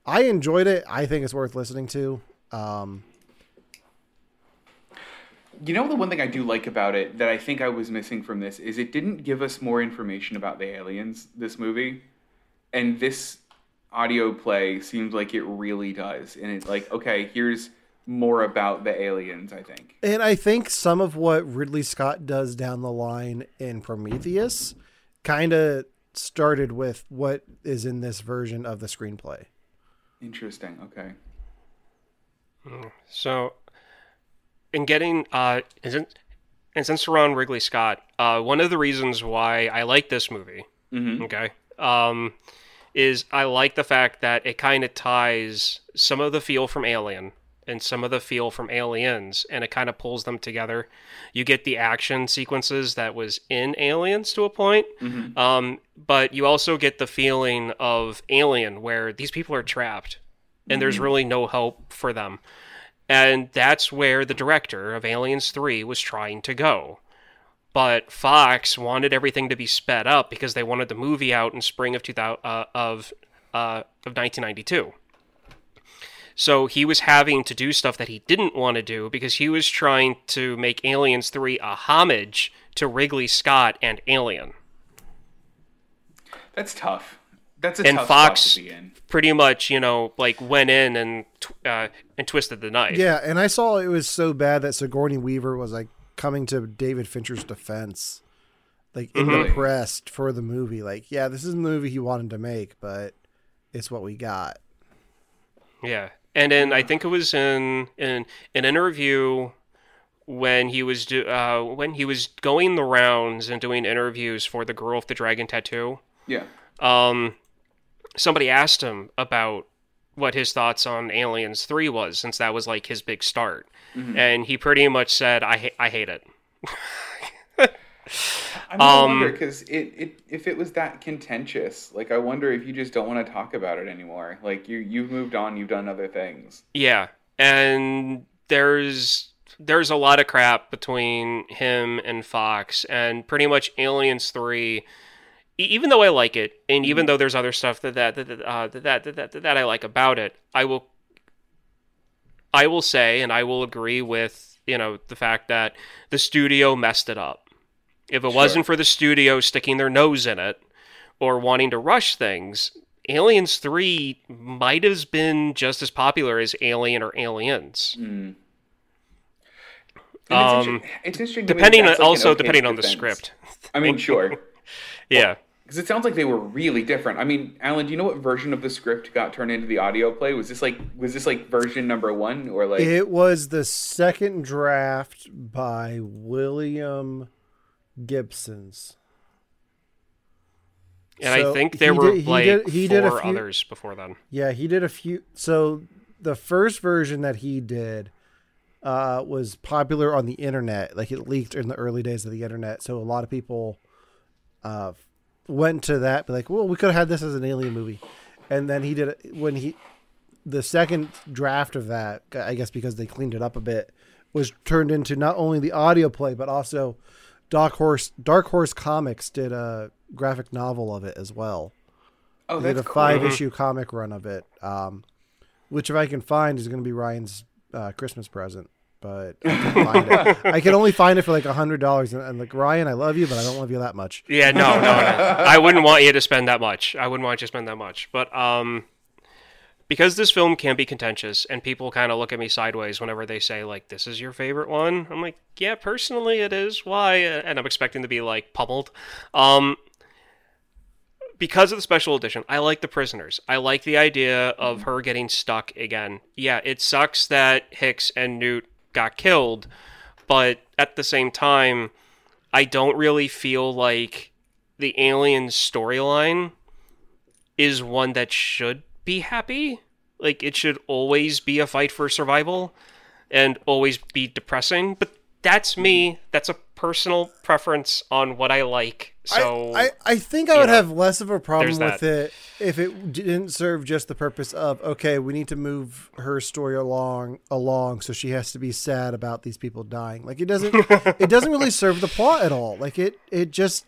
I enjoyed it. I think it's worth listening to. Um, You know the one thing I do like about it that I think I was missing from this is it didn't give us more information about the aliens this movie. And this audio play seems like it really does. And it's like, okay, here's more about the aliens, I think. And I think some of what Ridley Scott does down the line in Prometheus kind of started with what is in this version of the screenplay. Interesting. Okay. So, in getting uh, isn't and since we're on Ridley Scott, uh, one of the reasons why I like this movie, Mhm. okay, um, is I like the fact that it kind of ties some of the feel from Alien and some of the feel from Aliens, and it kind of pulls them together. You get the action sequences that was in Aliens to a point, um, but you also get the feeling of Alien, where these people are trapped, and there's really no hope for them. And that's where the director of Aliens 3 was trying to go. But Fox wanted everything to be sped up because they wanted the movie out in spring of 2000, uh, of uh, of 1992. So he was having to do stuff that he didn't want to do because he was trying to make Aliens 3 a homage to Ridley Scott and Alien. That's tough. That's a And tough Fox- spot to be in. Pretty much, you know, like went in and uh, and twisted the knife. Yeah, and I saw it was so bad that Sigourney Weaver was like coming to David Fincher's defense, like in the press for the movie. Like, yeah, this is the movie he wanted to make, but it's what we got. Yeah, and then I think it was in in an interview when he was do, uh, when he was going the rounds and doing interviews for the girl with the dragon tattoo. Yeah. Um, somebody asked him about what his thoughts on Aliens Three was, since that was like his big start, and he pretty much said, "I ha- I hate it." I mean, I Um, wonder because it, it if it was that contentious, like I wonder if you just don't want to talk about it anymore. Like you you've moved on, you've done other things. Yeah, and there's there's a lot of crap between him and Fox, and pretty much Aliens Three. Even though I like it, and even though there's other stuff that that that uh, that, that, that, that that I like about it, I will I will say, and I will agree with you know the fact that the studio messed it up. If it wasn't for the studio sticking their nose in it or wanting to rush things, Aliens 3 might have been just as popular as Alien or Aliens. And it's, Um, inter- it's interesting. Depending on, that's like also okay depending on the script. I mean, sure, Yeah. because it sounds like they were really different. I mean, Alan, do you know what version of the script got turned into the audio play? Was this like was this like version number one or like? It was the second draft by William Gibson's. And I think there he were did- he like did- he four did a few- others before then. Yeah, he did a few. So the first version that he did uh, was popular on the internet. Like it leaked in the early days of the internet. So a lot of people uh, went to that, be like, well, we could have had this as an alien movie. and then he did when he the second draft of that, I guess because they cleaned it up a bit, was turned into not only the audio play but also Dark Horse Dark Horse Comics did a graphic novel of it as well. Oh, They that's did a cool. five issue comic run of it, um, which if I can find is going to be Ryan's uh, Christmas present. But I can, find it. I can only find it for like a hundred dollars, and, and like Ryan, I love you, but I don't love you that much. Yeah, no, no, no. I wouldn't want you to spend that much. I wouldn't want you to spend that much. But um because this film can be contentious and people kind of look at me sideways whenever they say like this is your favorite one. I'm like, "Yeah, personally it is. Why?" And I'm expecting to be like pummeled. Um because of the special edition, I like the prisoners. I like the idea of her getting stuck again. Yeah, it sucks that Hicks and Newt got killed, but at the same time, I don't really feel like the alien storyline is one that should be happy. Like it should always be a fight for survival and always be depressing. But that's me. Mm-hmm. That's a personal preference on what I like. So I, I, I think I would know, have less of a problem with it if it didn't serve just the purpose of okay, we need to move her story along along, so she has to be sad about these people dying. Like it doesn't it doesn't really serve the plot at all. Like it it just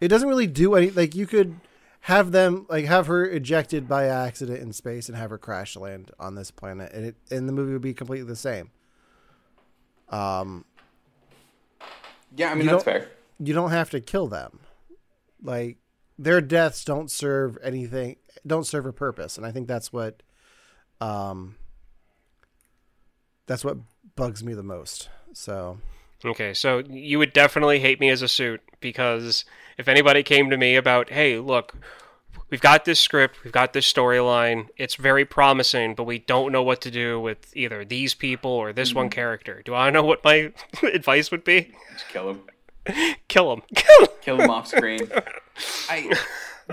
it doesn't really do any like you could have them like have her ejected by accident in space and have her crash land on this planet and it and the movie would be completely the same. Um Yeah, I mean that's fair. you don't have to kill them. Like their deaths don't serve anything, don't serve a purpose, and I think that's what, um, that's what bugs me the most. So Okay, so you would definitely hate me as a suit because if anybody came to me about, hey, look, we've got this script, we've got this storyline, it's very promising, but we don't know what to do with either these people or this one character. Do I know what my advice would be? Just kill him. Kill him. Kill him. kill him off screen. I,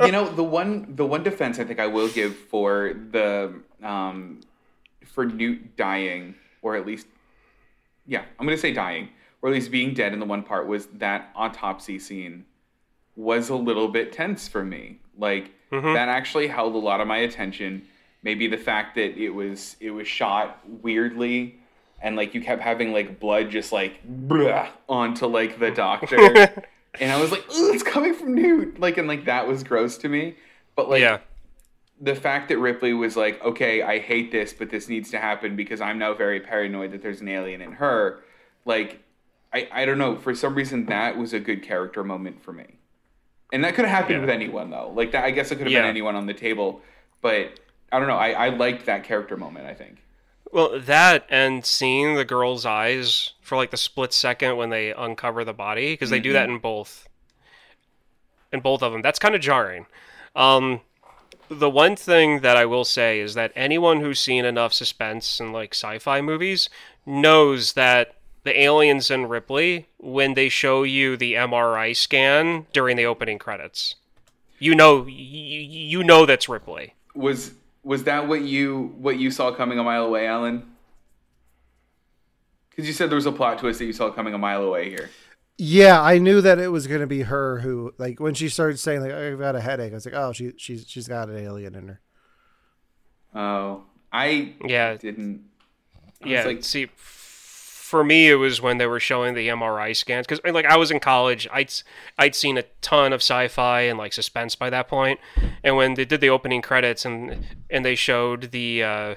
you know, the one the one defense I think I will give for the um, for Newt dying, or at least, yeah, I'm gonna say dying, or at least being dead in the one part was that autopsy scene was a little bit tense for me. Like mm-hmm. that actually held a lot of my attention. Maybe the fact that it was it was shot weirdly and like you kept having like blood just like blah, onto like the doctor and I was like, it's coming from Newt. Like, and like that was gross to me. But like yeah. the fact that Ripley was like, okay, I hate this, but this needs to happen because I'm now very paranoid that there's an alien in her. Like, I, I don't know. For some reason, that was a good character moment for me. And that could have happened Yeah. with anyone though. Like that, I guess it could have Yeah. been anyone on the table. But I don't know. I, I liked that character moment. I think. Well, that and seeing the girl's eyes for like the split second when they uncover the body, because they do that in both, in both of them. That's kind of jarring. Um, the one thing that I will say is that anyone who's seen enough suspense in like sci-fi movies knows that the aliens and Ripley, when they show you the MRI scan during the opening credits, you know, y- y- you know that's Ripley. Was was that what you what you saw coming a mile away, Alan? Because you said there was a plot twist that you saw coming a mile away here. yeah, I knew that it was going to be her who like when she started saying like I've got a headache. I was like, oh, she she's she's got an alien in her. Oh, I Yeah, didn't. I yeah like, see f- for me it was when they were showing the mri scans because like i was in college i'd i'd seen a ton of sci-fi and like suspense by that point. And when they did the opening credits and and they showed the uh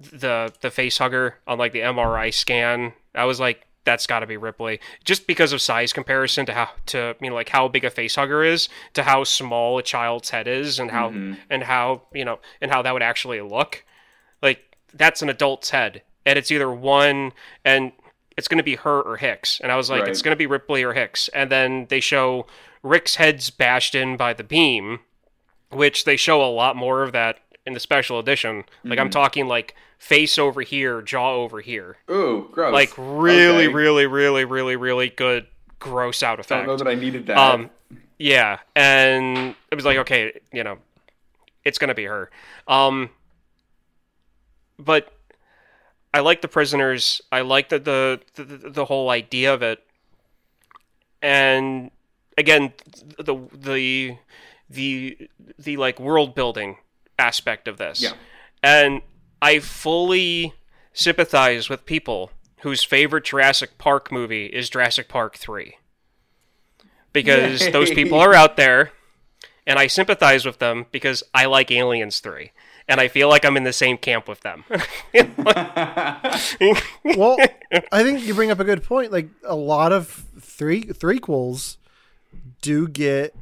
the the face hugger on like the mri scan i was like that's got to be Ripley, just because of size comparison to how to you know like how big a face hugger is to how small a child's head is, and how and how you know and how that would actually look. Like that's an adult's head and it's either one and it's going to be her or hicks and i was like Right. it's going to be ripley or hicks and then they show rick's head's bashed in by the beam which they show a lot more of that in the special edition like i'm talking like face over here jaw over here ooh, gross. like really Okay. really really really really good gross out effect. I Don't know that I needed that. um, yeah, and it was like, okay, you know, it's gonna be her. Um, but I like the prisoners. I like the the the, the whole idea of it. And again, the the the the like world building aspect of this. Yeah. And I fully sympathize with people whose favorite Jurassic Park movie is Jurassic Park 3. Because Yay. those people are out there and I sympathize with them because I like Aliens 3 and I feel like I'm in the same camp with them. well, I think you bring up a good point. Like a lot of three threequels do get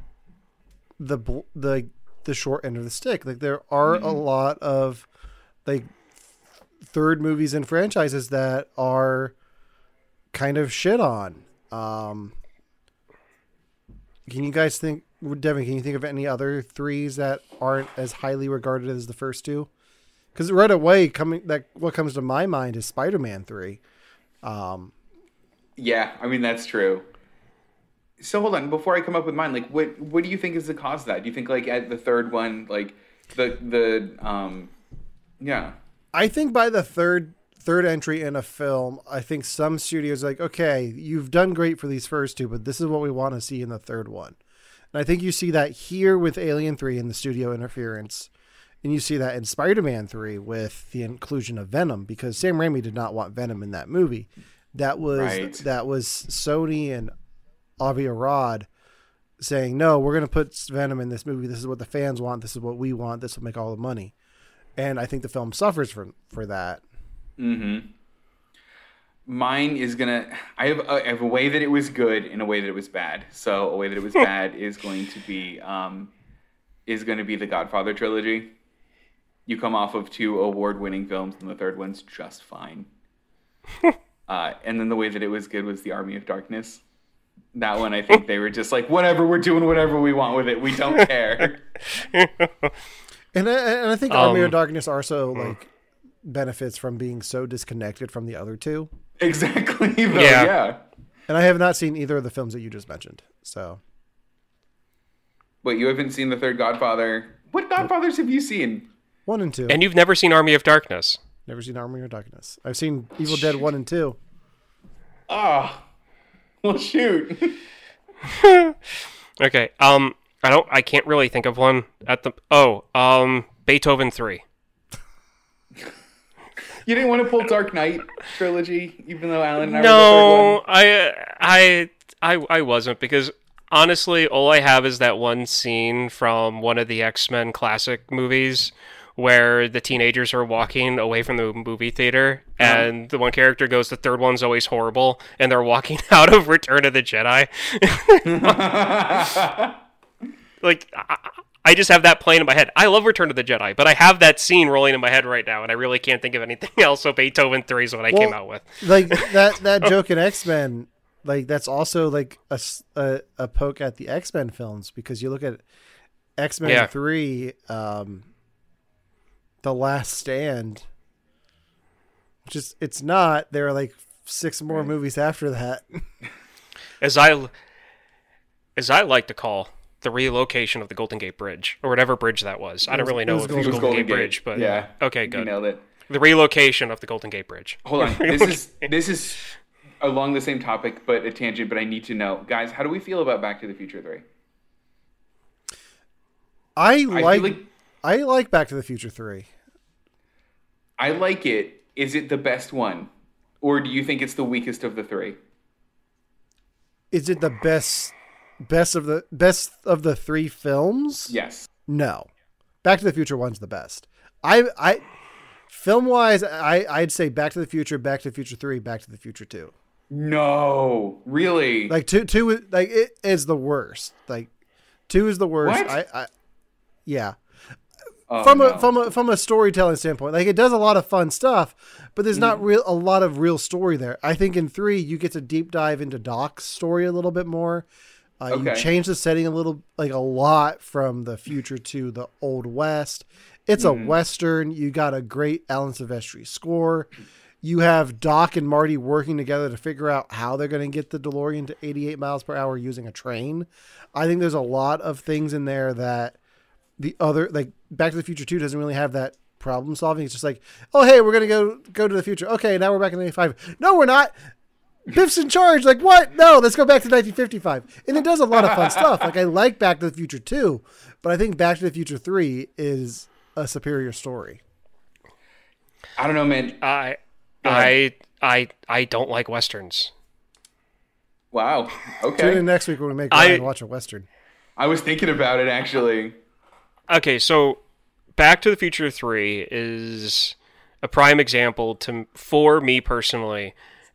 the the the short end of the stick. Like there are a lot of like third movies and franchises that are kind of shit on. Um, can you guys think, Devin? Can you think of any other threes that aren't as highly regarded as the first two? Because right away, coming that what comes to my mind is Spider-Man three. Um, Yeah, I mean that's true. So hold on, before I come up with mine, like what what do you think is the cause of that? Do you think like at the third one, like the the um yeah. I think by the third third entry in a film, I think some studios are like, okay, you've done great for these first two, but this is what we want to see in the third one. And I think you see that here with Alien Three and the studio interference, and you see that in Spider Man Three with the inclusion of Venom, because Sam Raimi did not want Venom in that movie. That was Right. that was Sony and Avi Arad saying, no, we're going to put Venom in this movie. This is what the fans want. This is what we want. This will make all the money. And I think the film suffers from for that. Mm-hmm. Mine is gonna. I have, a, I have a way that it was good and a way that it was bad. So a way that it was bad is going to be um, is going to be the Godfather trilogy. You come off of two award-winning films, and the third one's just fine. uh, and then the way that it was good was the Army of Darkness. That one, I think they were just like, whatever, we're doing whatever we want with it. We don't care. And I, and I think Army Um, of Darkness also like benefits from being so disconnected from the other two. Exactly. Though, Yeah. yeah. And I have not seen either of the films that you just mentioned. So But you haven't seen the third Godfather. What Godfathers have you seen? one and two. and you've never seen Army of Darkness. Never seen Army of Darkness. I've seen Evil Dead one and two. Ah, well, shoot. Okay. Um I don't I can't really think of one at the Oh, um Beethoven 3. you didn't want to pull Dark Knight trilogy, even though Alan and I were No, I I I I wasn't because honestly, all I have is that one scene from one of the X-Men classic movies where the teenagers are walking away from the movie theater uh-huh. and the one character goes the third one's always horrible and they're walking out of Return of the Jedi. the third one. like I, I just have that playing in my head. I love Return of the Jedi, but I have that scene rolling in my head right now and I really can't think of anything else. So Beethoven 3 is what I came out with. Like that that joke in X Men, like that's also like a a poke at the X Men films because you look at X Men Yeah. three, um, the Last Stand, which is it's not. There are like six more movies after that. as I as I like to call the relocation of the Golden Gate Bridge or whatever bridge that was. I don't was- really it know was if it was Golden Golden, Golden Gate, Gate. Bridge, but Yeah. Okay, You good. nailed it. The relocation of the Golden Gate Bridge. Hold on. This is this is along the same topic, but a tangent. But I need to know, guys, how do we feel about Back to the Future Three? I I like feel like I like Back to the Future three. I like it. Is it the best one, or do you think it's the weakest of the three? Is it the best best of the best of the three films? Yes. No. Back to the Future one's the best. I I film wise, I I'd say Back to the Future, Back to the Future three, Back to the Future two. No, really. Like two two is- like it is the worst. Like two is the worst. What? I, I yeah. Oh, From a no. from a from a storytelling standpoint, like it does a lot of fun stuff, but there's Mm-hmm. not real a lot of real story there. I think in three you get to deep dive into Doc's story a little bit more. Uh, You change the setting a little, like a lot from the future to the old west. It's Mm-hmm. a western. You got a great Alan Silvestri score. You have Doc and Marty working together to figure out how they're going to get the DeLorean to 88 miles per hour using a train. I think there's a lot of things in there that the other, like Back to the Future 2 doesn't really have that problem solving. It's just like, oh, hey, we're going to go go to the future. Okay, now we're back in '85. No, we're not. Biff's in charge. Like, what? No, let's go back to 1955. And it does a lot of fun stuff. Like, I like Back to the Future too, but I think Back to the Future Three is a superior story. I don't know, man. I I I I don't like westerns. Wow. Tune Okay. in next week when we make I- Ryan watch a western. I was thinking about it actually. Okay, so Back to the Future 3 is a prime example to for me personally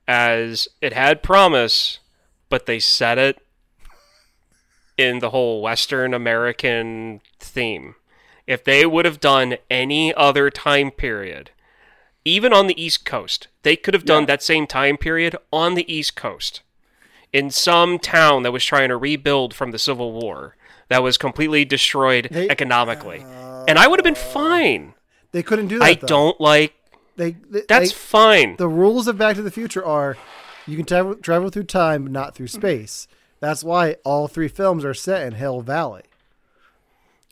as it had promise, but they set it in the whole Western American theme. If they would have done any other time period, even on the East Coast, they could have done Yeah. that same time period on the East Coast in some town that was trying to rebuild from the Civil War that was completely destroyed They- economically. Uh, and I would have been fine. They couldn't do that. I though. don't like They, they that's they- fine. the rules of Back to the Future are you can travel travel through time, but not through hmm. space. That's why all three films are set in Hill Valley.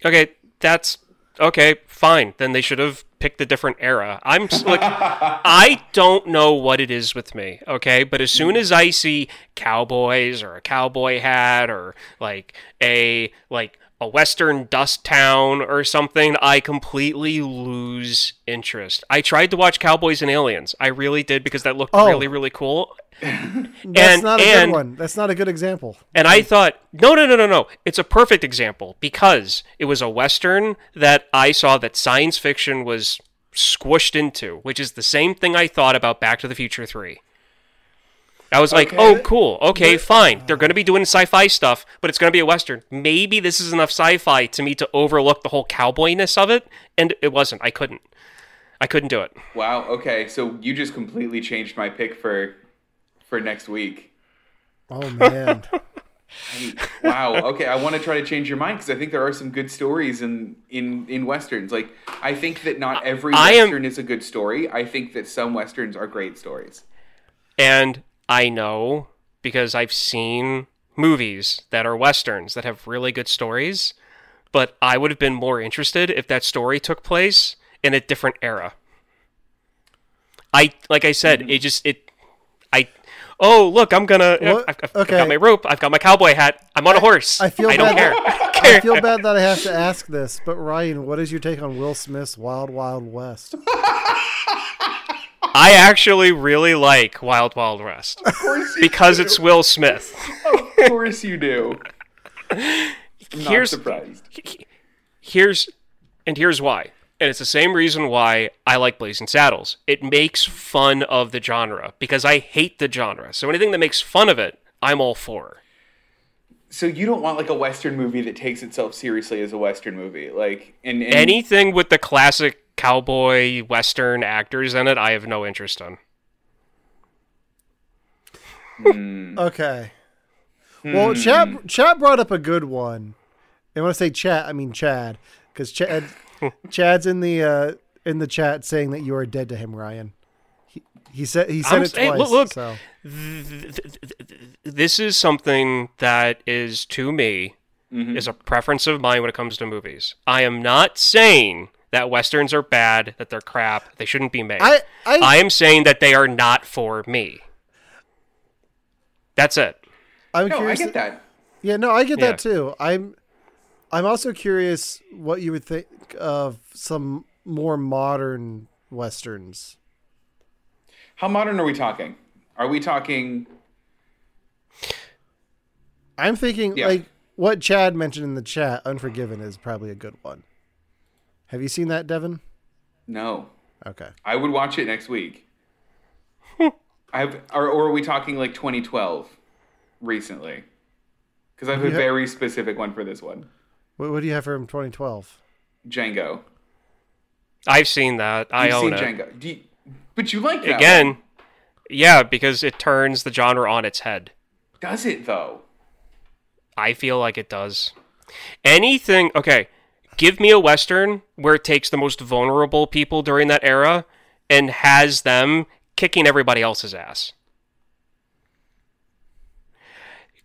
Okay, that's okay, fine. Then they should have picked a different era. I'm like, I don't know what it is with me, okay? But as soon as I see cowboys or a cowboy hat or like a like a western dust town or something, I completely lose interest. I tried to watch Cowboys and Aliens. I really did because that looked Oh. really really cool. That's And- not a and- good one. That's not a good example. And I thought, no, no, no, no, no. It's a perfect example because it was a Western that I saw that science fiction was squished into, which is the same thing I thought about Back to the Future 3. I was like, Okay. oh, cool. Okay, fine. They're going to be doing sci fi stuff, but it's going to be a Western. Maybe this is enough sci fi to me to overlook the whole cowboyness of it. And it wasn't. I couldn't. I couldn't do it. Wow. Okay. So you just completely changed my pick for for next week. Oh man. Wow. Okay. I want to try to change your mind because I think there are some good stories in in in westerns. Like I think that not every I am- western is a good story. I think that some westerns are great stories. And I know because I've seen movies that are westerns that have really good stories, but I would have been more interested if that story took place in a different era. I like I said, it just it I oh look, I'm gonna I've, I've, Okay. I've got my rope, I've got my cowboy hat, I'm on a horse. I feel I don't care. that- I don't care. I feel bad that I have to ask this, but Ryan, what is your take on Will Smith's Wild Wild West? I actually really like Wild Wild West Of course, you because do. it's Will Smith. Of course you do. Not Here's- surprised. here's and here's why and it's the same reason why i like blazing saddles it makes fun of the genre because i hate the genre so anything that makes fun of it i'm all for So you don't want like a western movie that takes itself seriously as a western movie, like and, and anything with the classic cowboy western actors in it i have no interest in Okay. Well, Chad, Chad brought up a good one. And when I say chat, I mean Chad, because Chad, Chad's in the uh, in the chat saying that you are dead to him, Ryan. He, he said he said I'm it saying- twice. look, look. so. this is something that is to me Mm-hmm. is a preference of mine when it comes to movies i am not saying that westerns are bad that they're crap they shouldn't be made I I, I am saying that they are not for me. That's it. I'm no, I curious. get that. Yeah, no, I get Yeah. that too. I'm I'm also curious what you would think of some more modern westerns. How modern are we talking? Are we talking? I'm thinking Yeah. like what Chad mentioned in the chat, Unforgiven is probably a good one. Have you seen that, Devin? No, Okay. I would watch it next week. I've or, or are we talking like 2012 recently? Because I have a Yeah. very specific one for this one. What, what do you have from 2012? Django. I've seen that. I You've own seen it. Django. Do you- but you like that Again, one. yeah, because it turns the genre on its head. Does it though? I feel like it does. Anything, okay, give me a Western where it takes the most vulnerable people during that era and has them kicking everybody else's ass.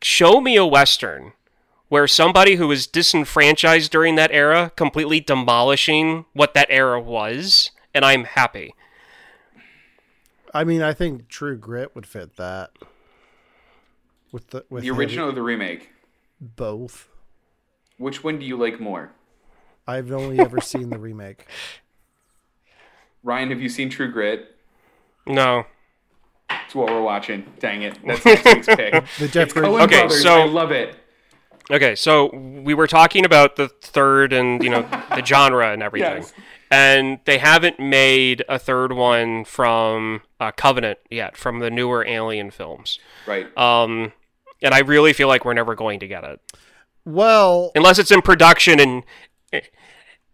Show me a Western where somebody who was disenfranchised during that era completely demolishing what that era was, and I'm happy. I mean, I think True Grit would fit that. With the with The original or the remake? both. Which one do you like more? I've only ever seen the remake. Ryan, have you seen True Grit? No. That's what we're watching. Dang it. That's next week's pick. The Jeff It's Bridges. Okay, Brothers. so- I love it. Okay, so we were talking about the third and you know the genre and everything, Yes. and they haven't made a third one from uh, Covenant yet, from the newer Alien films. Right. Um, and I really feel like we're never going to get it Well, unless it's in production and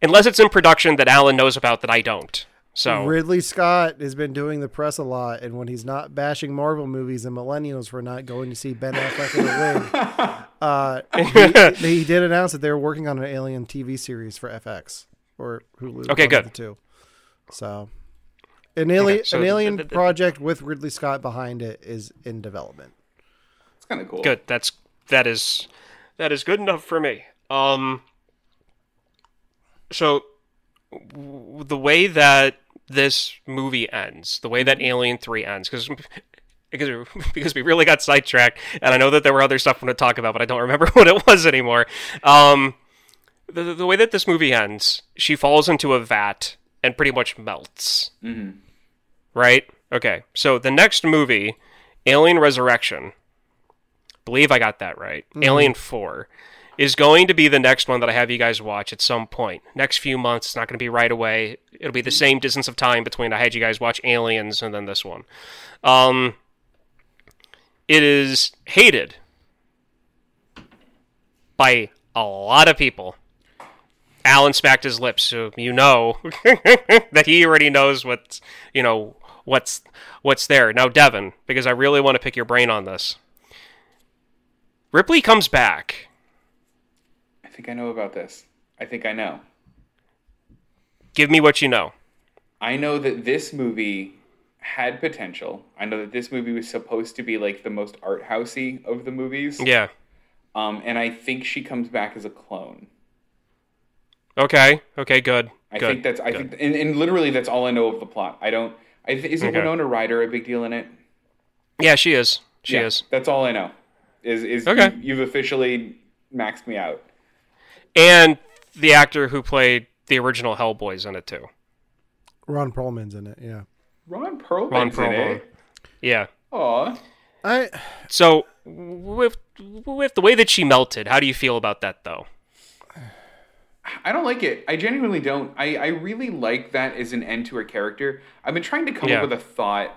unless it's in production that Alan knows about that I don't. So Ridley Scott has been doing the press a lot, and when he's not bashing Marvel movies and millennials for not going to see Ben Affleck in a wig, uh, he, he did announce that they were working on an Alien TV series for FX or Hulu. Okay, one of good. The two. So, an alien, so an th- alien th- th- project with Ridley Scott behind it is in development. It's kind of cool. good. That's that is that is good enough for me. Um. So w- the way that this movie ends, the way that Alien Three ends, because because because we really got sidetracked, and I know that there were other stuff I want to talk about, but I don't remember what it was anymore. Um, the the way that this movie ends, she falls into a vat and pretty much melts. Mhm. Right? Okay. So the next movie, Alien Resurrection, believe I got that right. Alien 4 is going to be the next one that I have you guys watch at some point. Next few months, it's not going to be right away. It'll be the same distance of time between I had you guys watch Aliens and then this one. Um it is hated by a lot of people. Alan smacked his lips, so you know that he already knows what's you know what's what's there. Now, Devin, because I really want to pick your brain on this. Ripley comes back. I think I know about this. I think I know. Give me what you know. I know that this movie had potential. I know that this movie was supposed to be like the most art housey of the movies. Yeah. Um, and I think she comes back as a clone. Okay. Okay. Good. I good. think that's. I good. think, and, and literally that's all I know of the plot. I don't. I th- isn't Okay. Winona Ryder a big deal in it? Yeah, she is. She Yeah, is. That's all I know. Is is Okay. you, you've officially maxed me out. And the actor who played the original Hellboy's in it too. Ron Perlman's in it. Yeah. Ron Perlman's Ron in Perlman. it. Yeah. Aw. I So with with the way that she melted, how do you feel about that though? I don't like it. I genuinely don't. I, I really like that as an end to her character. I've been trying to come Yeah. up with a thought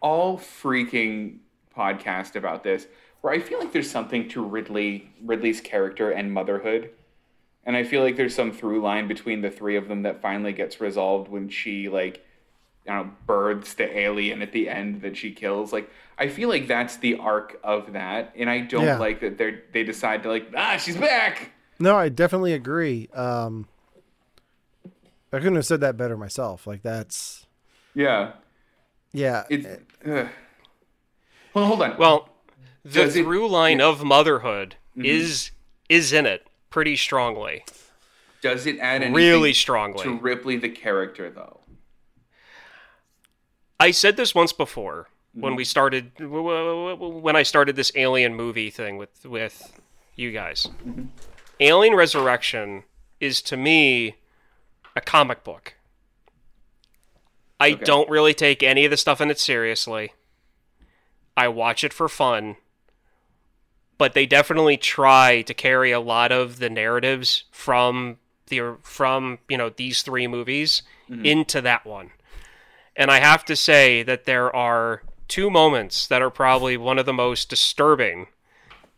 all freaking podcast about this where I feel like there's something to Ridley Ridley's character and motherhood. And I feel like there's some through line between the three of them that finally gets resolved when she like I don't know, births the alien at the end that she kills. Like I feel like that's the arc of that. And I don't Yeah. like that they they decide to like, ah, she's back. no, I definitely agree. Um, I couldn't have said that better myself. Like that's Yeah. yeah. It's. Uh, well, hold on. Well, the Does it- through line of motherhood is is in it pretty strongly. does it add anything Really strongly. to Ripley the character though? I said this once before when we mm-hmm. started w- w- when I started this alien movie thing with with you guys. Mm-hmm. Alien Resurrection is to me a comic book. I Okay. don't really take any of the stuff in it seriously. I watch it for fun. But they definitely try to carry a lot of the narratives from the from, you know, these three movies mm-hmm. into that one. And I have to say that there are two moments that are probably one of the most disturbing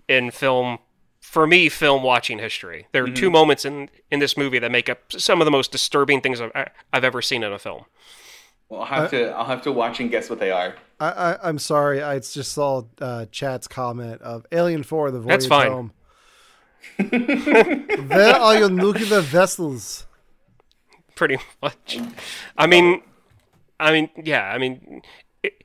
in film, for me, film watching history. There are two mm-hmm. moments in, in this movie that make up some of the most disturbing things I've, I've ever seen in a film. Well, I'll have to. I'll have to watch and guess what they are. I, I I'm sorry. I just saw uh, Chat's comment of Alien Four: The Voyage That's fine. Home. Where are your nuclear vessels? Pretty much. I mean, I mean, yeah, I mean, it,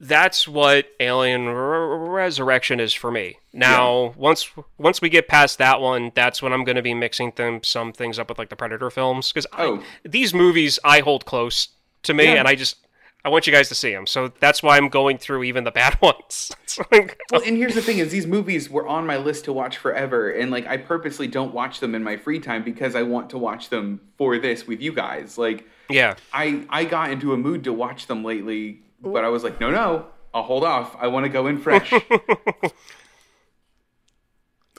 that's what Alien R- Resurrection is for me. Now, once once we get past that one, that's when I'm going to be mixing them some things up with like the Predator films because Oh. these movies I hold close to me, Yeah. and I just I want you guys to see them. So that's why I'm going through even the bad ones. Well, and here's the thing: is these movies were on my list to watch forever, and like I purposely don't watch them in my free time because I want to watch them for this with you guys. Like yeah. I I got into a mood to watch them lately, but I was like, no, no, I'll hold off. I want to go in fresh.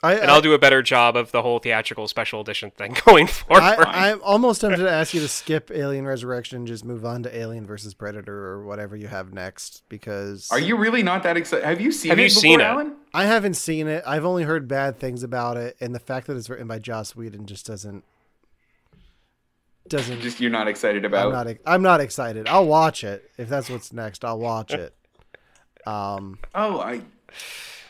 I, And I'll do a better job of the whole theatrical special edition thing going forward. I, I'm almost tempted to ask you to skip Alien Resurrection and just move on to Alien versus Predator or whatever you have next because Are you really not that excited? Have you seen Have it you before, seen it? Alan? I haven't seen it. I've only heard bad things about it, and the fact that it's written by Joss Whedon just doesn't doesn't. Just you're not excited about. I'm not. I'm not excited. I'll watch it if that's what's next. I'll watch it. Um, Oh, I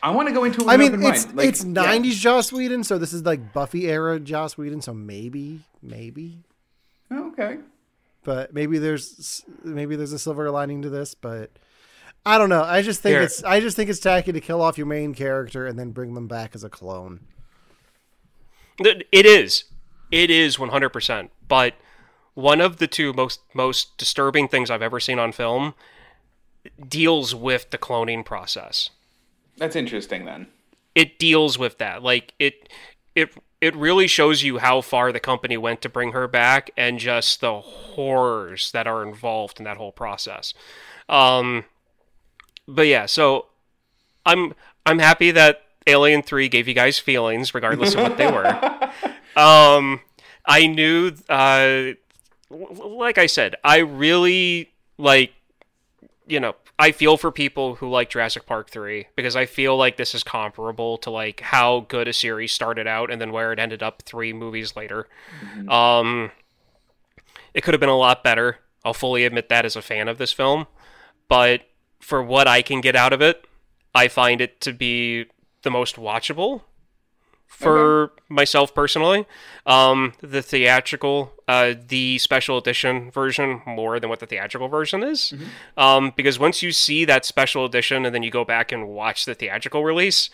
I want to go into it I mean, open it's mind. Like, it's yeah. '90s Joss Whedon, so this is like Buffy era Joss Whedon. So maybe, maybe, Oh, okay. but maybe there's maybe there's a silver lining to this, but. I don't know. I just think Here. it's I just think it's tacky to kill off your main character and then bring them back as a clone. It is. It is 100%. But one of the two most most disturbing things I've ever seen on film deals with the cloning process. That's interesting then. It deals with that. Like it it it really shows you how far the company went to bring her back and just the horrors that are involved in that whole process. Um but yeah, so I'm I'm happy that Alien 3 gave you guys feelings regardless of what they were. Um, I knew, uh, like I said, I really like, you know, I feel for people who like Jurassic Park 3 because I feel like this is comparable to like how good a series started out and then where it ended up three movies later. Um, it could have been a lot better. I'll fully admit that as a fan of this film, but for what I can get out of it, I find it to be the most watchable for myself personally. Um, the theatrical, uh, the special edition version more than what the theatrical version is. Um, because once you see that special edition and then you go back and watch the theatrical release,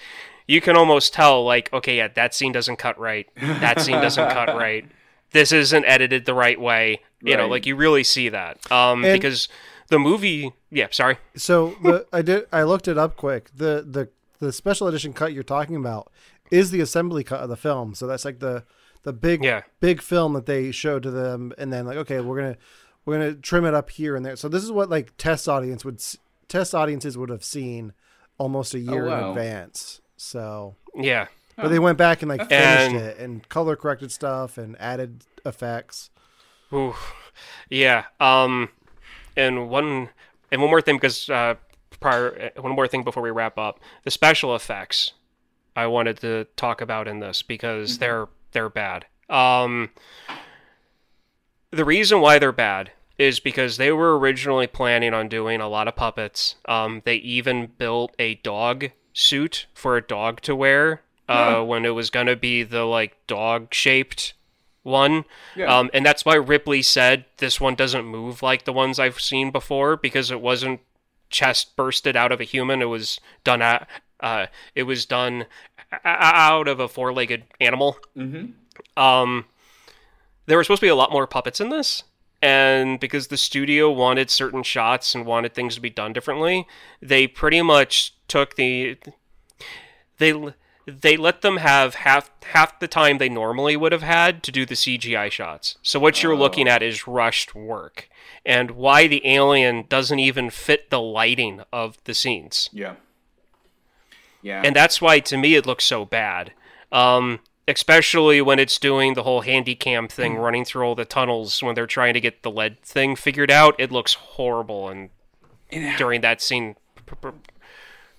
you can almost tell, like, okay, yeah, that scene doesn't cut right. That scene doesn't cut right. This isn't edited the right way. You know, like you really see that. Um, And- because the movie, yeah, sorry. So the I did I looked it up quick. The the the special edition cut you're talking about is the assembly cut of the film. So that's like the the big Yeah. big film that they showed to them, and then like okay, we're gonna we're gonna trim it up here and there. So this is what like test audience would test audiences would have seen almost a year in wow. advance. So, Yeah. but they went back and like finished And- it and color corrected stuff and added effects. Ooh, yeah. Um, and one and one more thing because uh, prior uh, one more thing before we wrap up the special effects I wanted to talk about in this because they're they're bad. Um, the reason why they're bad is because they were originally planning on doing a lot of puppets. Um, they even built a dog suit for a dog to wear uh, when it was going to be the like dog shaped one. Yeah. Um, and that's why Ripley said this one doesn't move like the ones I've seen before because it wasn't chest bursted out of a human. It was done at, uh, it was done out of a four legged animal. Mm-hmm. Um, there were supposed to be a lot more puppets in this, and because the studio wanted certain shots and wanted things to be done differently, they pretty much took the they they let them have half half the time they normally would have had to do the CGI shots. So what you're looking at is rushed work, and why the alien doesn't even fit the lighting of the scenes Yeah. Yeah. and that's why to me it looks so bad. Um, especially when it's doing the whole handy cam thing, running through all the tunnels when they're trying to get the lead thing figured out. It looks horrible, and And- during that scene,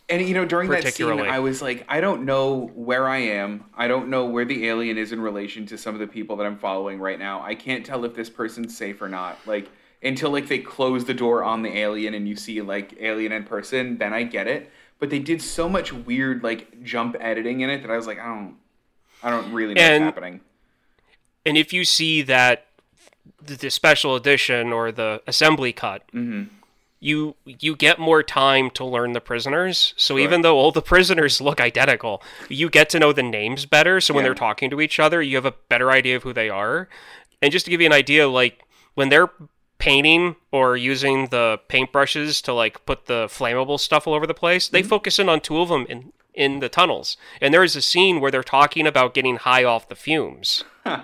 And you know, during that scene, I was like, I don't know where I am. I don't know where the alien is in relation to some of the people that I'm following right now. I can't tell if this person's safe or not. Like until like they close the door on the alien and you see like alien in person, then I get it. But they did so much weird like jump editing in it that I was like, I don't, I don't really know And- what's happening. and if you see that the, special edition or the assembly cut, mm-hmm. you you get more time to learn the prisoners. So even though all the prisoners look identical, you get to know the names better. So when Yeah. they're talking to each other, you have a better idea of who they are. And just to give you an idea, like when they're painting or using the paintbrushes to like put the flammable stuff all over the place. They focus in on two of them in in the tunnels, and there is a scene where they're talking about getting high off the fumes, Huh.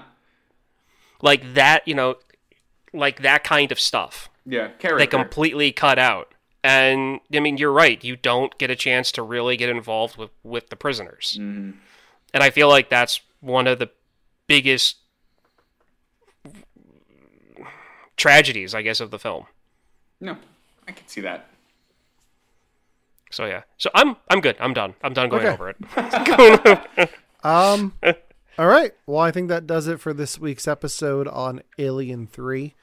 like that. You know, like that kind of stuff. Yeah, They completely cut out. And I mean, you're right. You don't get a chance to really get involved with with the prisoners. Mhm. And I feel like that's one of the biggest tragedies, I guess, of the film. No, I can see that. So yeah. So I'm I'm good. I'm done. I'm done going Okay. over it. Um. all right. Well, I think that does it for this week's episode on Alien Three.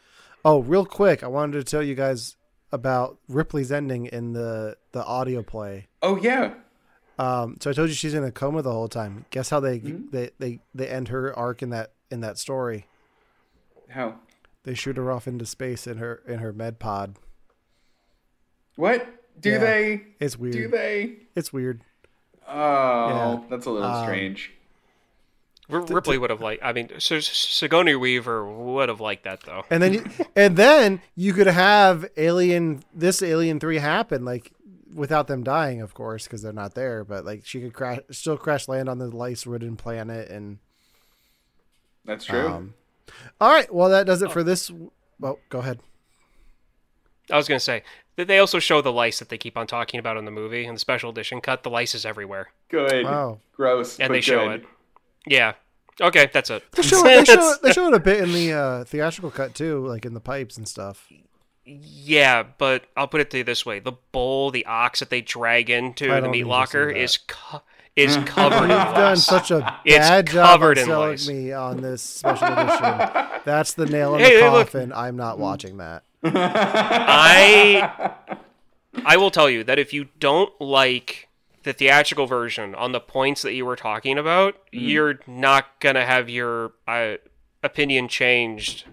Oh, real quick, I wanted to tell you guys about Ripley's ending in the the audio play. Oh yeah. Um. So I told you she's in a coma the whole time. Guess how they Mm-hmm. they they they end her arc in that in that story. How? They shoot her off into space in her in her med pod. What? Do Yeah. they? It's weird. Do they? It's weird. Oh, Yeah. that's a little Um, strange. R- Ripley would have liked. I mean, S- Sigourney Weaver would have liked that though. And then you, and then you could have Alien this Alien 3 happen like without them dying of course because they're not there but like she could crash still crash land on the lice ridden planet and That's true. um All right, well that does it for this well go ahead. I was gonna say that they also show the lice that they keep on talking about in the movie in the special edition cut. The lice is everywhere, good. Wow. Gross. and but they show good. it. Yeah. Okay, that's it. They show, it, they, show, they show it a bit in the uh, theatrical cut too, like in the pipes and stuff. Yeah, but I'll put it to you this way: the bull, the ox that they drag into the meat locker is. that. is co- is covered in You've done such a It's bad job covered of selling lice. me on this special edition. That's the nail in Hey, the hey, look. coffin. I'm not watching that. I I will tell you that if you don't like the theatrical version on the points that you were talking about, you're not gonna have your uh, opinion changed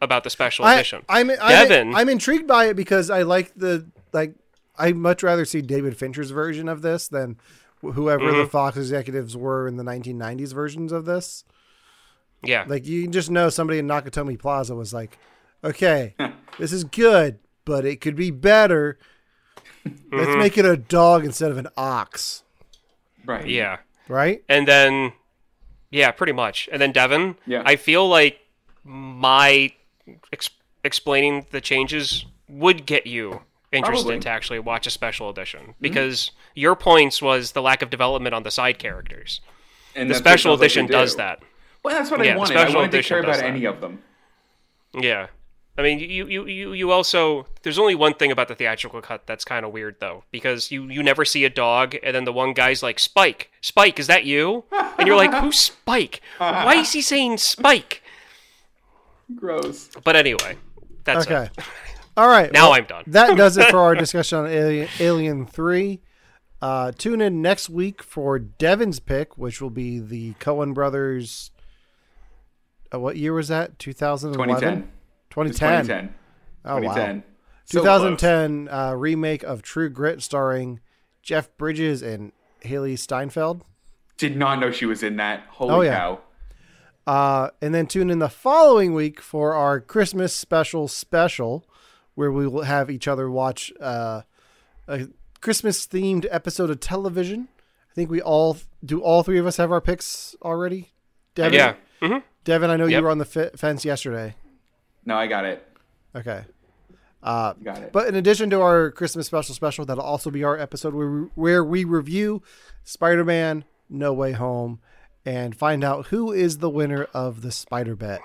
about the special I, edition. I'm, I'm, Devin. I'm intrigued by it because I like the like. I much rather see David Fincher's version of this than whoever Mm-hmm. the Fox executives were in the 1990s versions of this. yeah, Like you just know somebody in Nakatomi Plaza was like, "Okay, this is good, but it could be better. Let's Mm-hmm. make it a dog instead of an ox." Right. yeah. Right? And then, yeah, pretty much. And then Devin, Yeah. I feel like my ex- explaining the changes would get you interested Probably. to actually watch a special edition mm-hmm. because your points was the lack of development on the side characters. And The that's what it special sounds like edition does that. Well, that's what Yeah, I the wanted. I special wanted to edition care does about any of them. Yeah. I mean, you, you, you, you also there's only one thing about the theatrical cut that's kind of weird though, because you you never see a dog, and then the one guy's like, "Spike, Spike, is that you?" And you're like, "Who's Spike? Why is he saying Spike?" Gross. But anyway, that's Okay. it. All right. Now well, I'm done. that does it for our discussion on Alien, Alien 3. Uh, tune in next week for Devin's pick, which will be the Coen brothers. Uh, what year was that? 2011? 2010. 2010. 2010. Oh, wow. 2010. So 2010 uh, remake of True Grit starring Jeff Bridges and Hailee Steinfeld. Did not know she was in that. Holy Oh, yeah. cow. Uh, and then tune in the following week for our Christmas special special, where we will have each other watch uh, a Christmas themed episode of television. I think we all do. All three of us have our picks already. Devin, Yeah. hmm Devin, I know you were on the f- fence yesterday. No, I got it. Okay. Uh, Got it. But in addition to our Christmas special special, that'll also be our episode where we, where we review Spider-Man: No Way Home and find out who is the winner of the Spider Bet.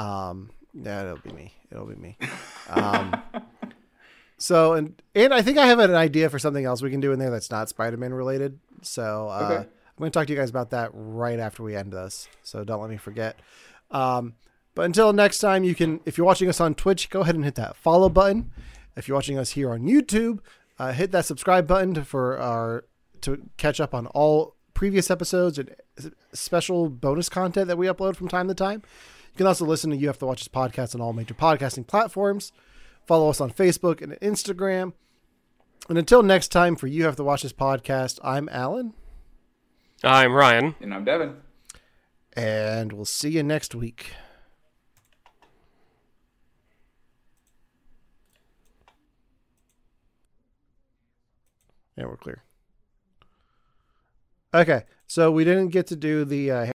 Um, yeah, it'll be me. It'll be me. Um, so and and I think I have an idea for something else we can do in there that's not Spider-Man related. So uh, Okay. I'm going to talk to you guys about that right after we end this. So don't let me forget. Um, but until next time, you can, if you're watching us on Twitch, go ahead and hit that follow button. If you're watching us here on YouTube, uh, hit that subscribe button for our to catch up on all previous episodes and special bonus content that we upload from time to time. You can also listen to You Have to Watch This podcast on all major podcasting platforms. Follow us on Facebook and Instagram. And until next time, for You Have to Watch This podcast, I'm Alan. I'm Ryan. And I'm Devin. And we'll see you next week. Yeah, we're clear. Okay, so we didn't get to do the. Uh,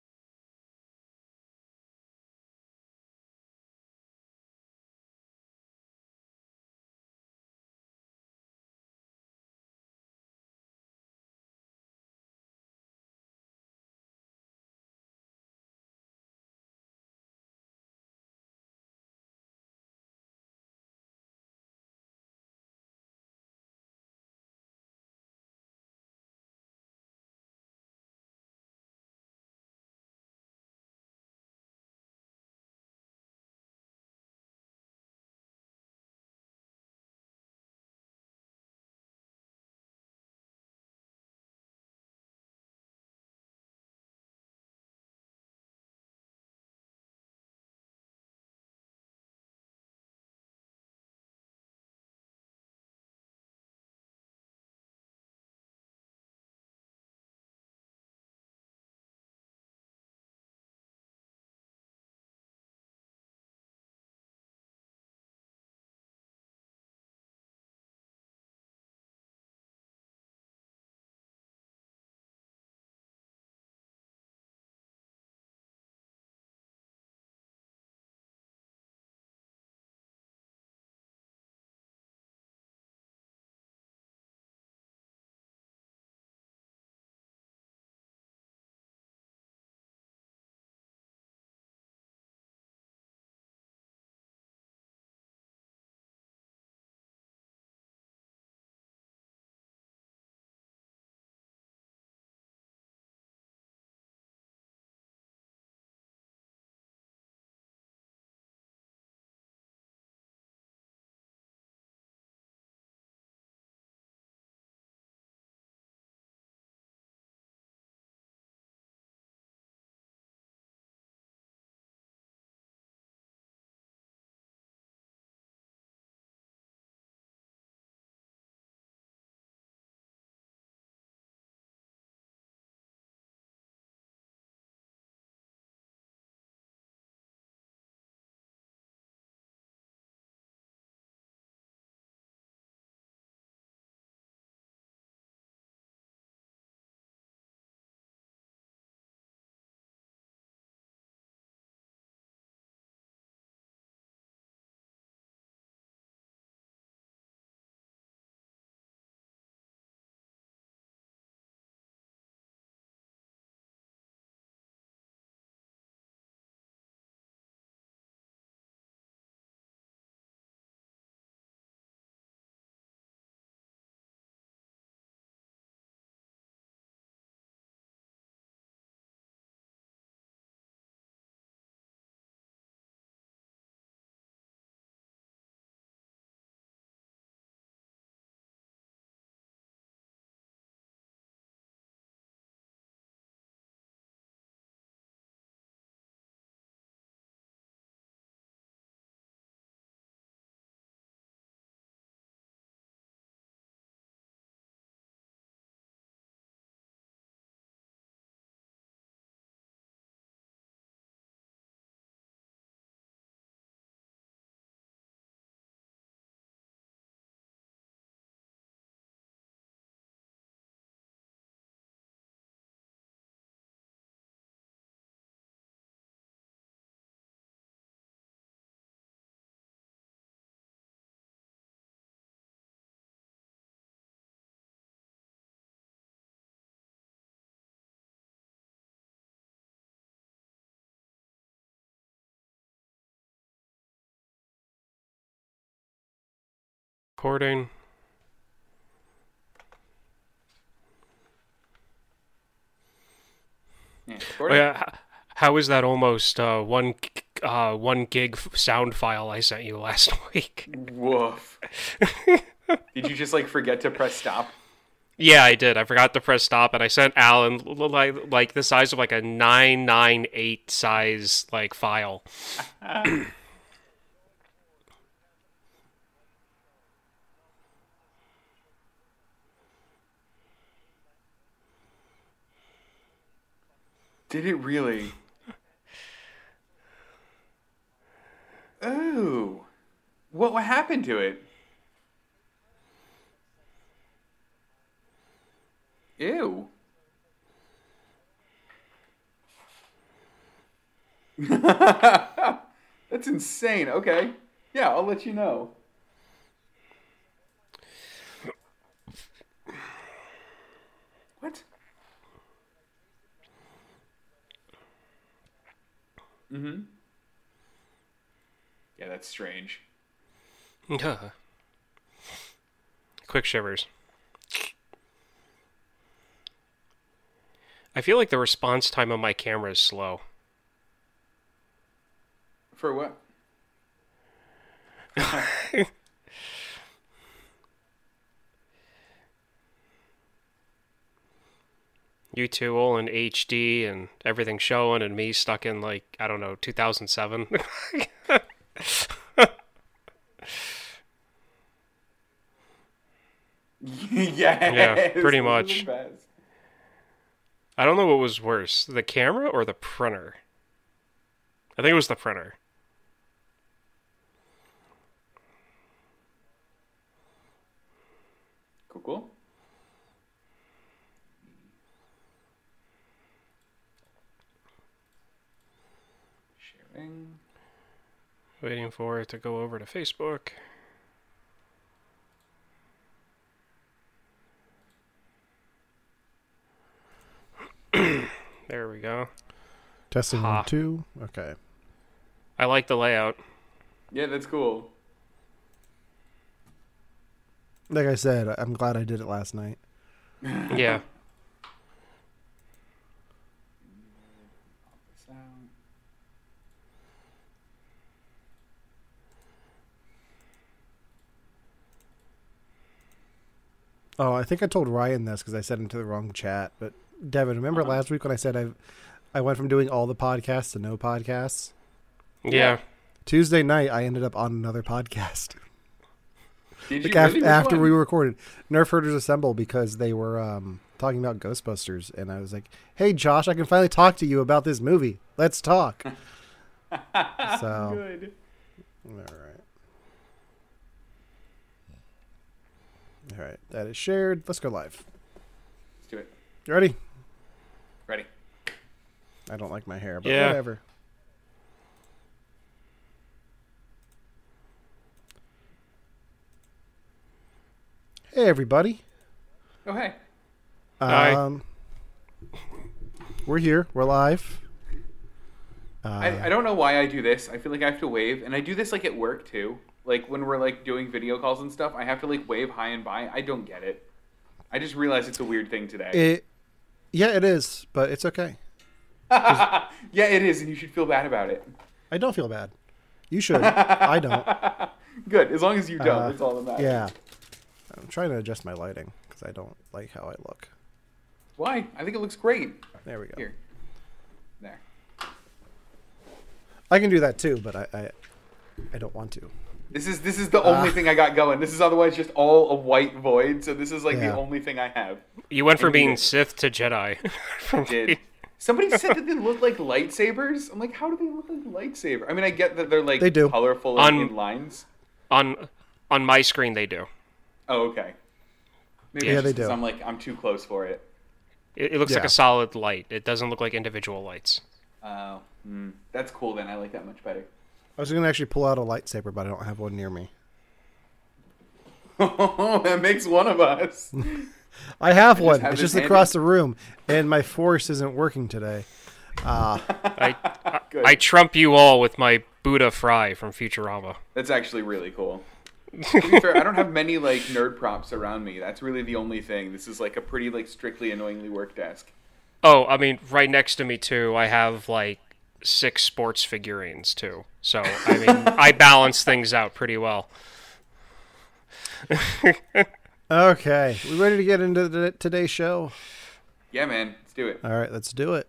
Recording. Yeah, Oh, yeah. How is that almost uh, one uh, one gig sound file I sent you last week? Woof. Did you just like forget to press stop? Yeah, I did. I forgot to press stop, and I sent Alan like like the size of like a nine nine eight size like file. Did it really? Oh. What what happened to it? Ew. That's insane. Okay. Yeah, I'll let you know. What? Mm-hmm. Yeah, that's strange. Quick shivers. I feel like the response time on my camera is slow. For what? You two all in HD and everything showing, and me stuck in like I don't know 2007. yes, pretty are the much. I don't know what was worse, the camera or the printer. I think it was the printer. Cool, cool. Sharing. Waiting for it to go over to Facebook. there we go. Testing Ha. one, two. Okay. I like the layout. Yeah, that's cool. Like I said, I'm glad I did it last night. Yeah. So, Oh, I think I told Ryan this because I said into the wrong chat. But Devin, remember last week when I said I I went from doing all the podcasts to no podcasts? Yeah. Tuesday night, I ended up on another podcast. Did Like you af- really? Which after one? we recorded Nerf Herders Assemble because they were um, talking about Ghostbusters, and I was like, "Hey, Josh, I can finally talk to you about this movie. Let's talk." so, Good. all right, all right, that is shared. Let's go live. Let's do it. You ready? Ready. I don't like my hair, but Yeah. whatever. Hey, everybody. Oh, hey. Hi. Um, we're here. We're live. Uh, I, I don't know why I do this. I feel like I have to wave, and I do this like at work too. Like when we're like doing video calls and stuff, I have to like wave high and bye. I don't get it. I just realized it's a weird thing today. it, yeah, it is, but it's okay. yeah, it is, and you should feel bad about it. I don't feel bad. You should. I don't. Good, as long as you don't. Uh, that's all that matters. Yeah. I'm trying to adjust my lighting because I don't like how I look. Why? I think it looks great. There we go. Here. There. I can do that too, but I, I, I don't want to. This is this is the only Ah. thing I got going. This is otherwise just all a white void. So this is like Yeah. the only thing I have. You went from And being you- Sith to Jedi. I did. Somebody said that they look like lightsabers. I'm like, how do they look like lightsaber? I mean, I get that they're like They do. colorful and On- in lines. on on my screen, they do. Oh, okay. Maybe Yeah, they do. I'm like, I'm too close for it. It, it looks like a solid light. It doesn't look like individual lights. Oh, hmm. that's cool. Then I like that much better. I was going to actually pull out a lightsaber, but I don't have one near me. Oh, that makes one of us. I have one. have it's this just across the room, and my force isn't working today. Uh, I I, I trump you all with my Buddha fry from Futurama. That's actually really cool. to be fair, I don't have many like nerd props around me. That's really the only thing. This is like a pretty like strictly annoyingly work desk. Oh, I mean, right next to me too, I have like six sports figurines too. So I mean, I balance things out pretty well. okay, we ready to get into the, today's show? Yeah, man, let's do it. All right, let's do it.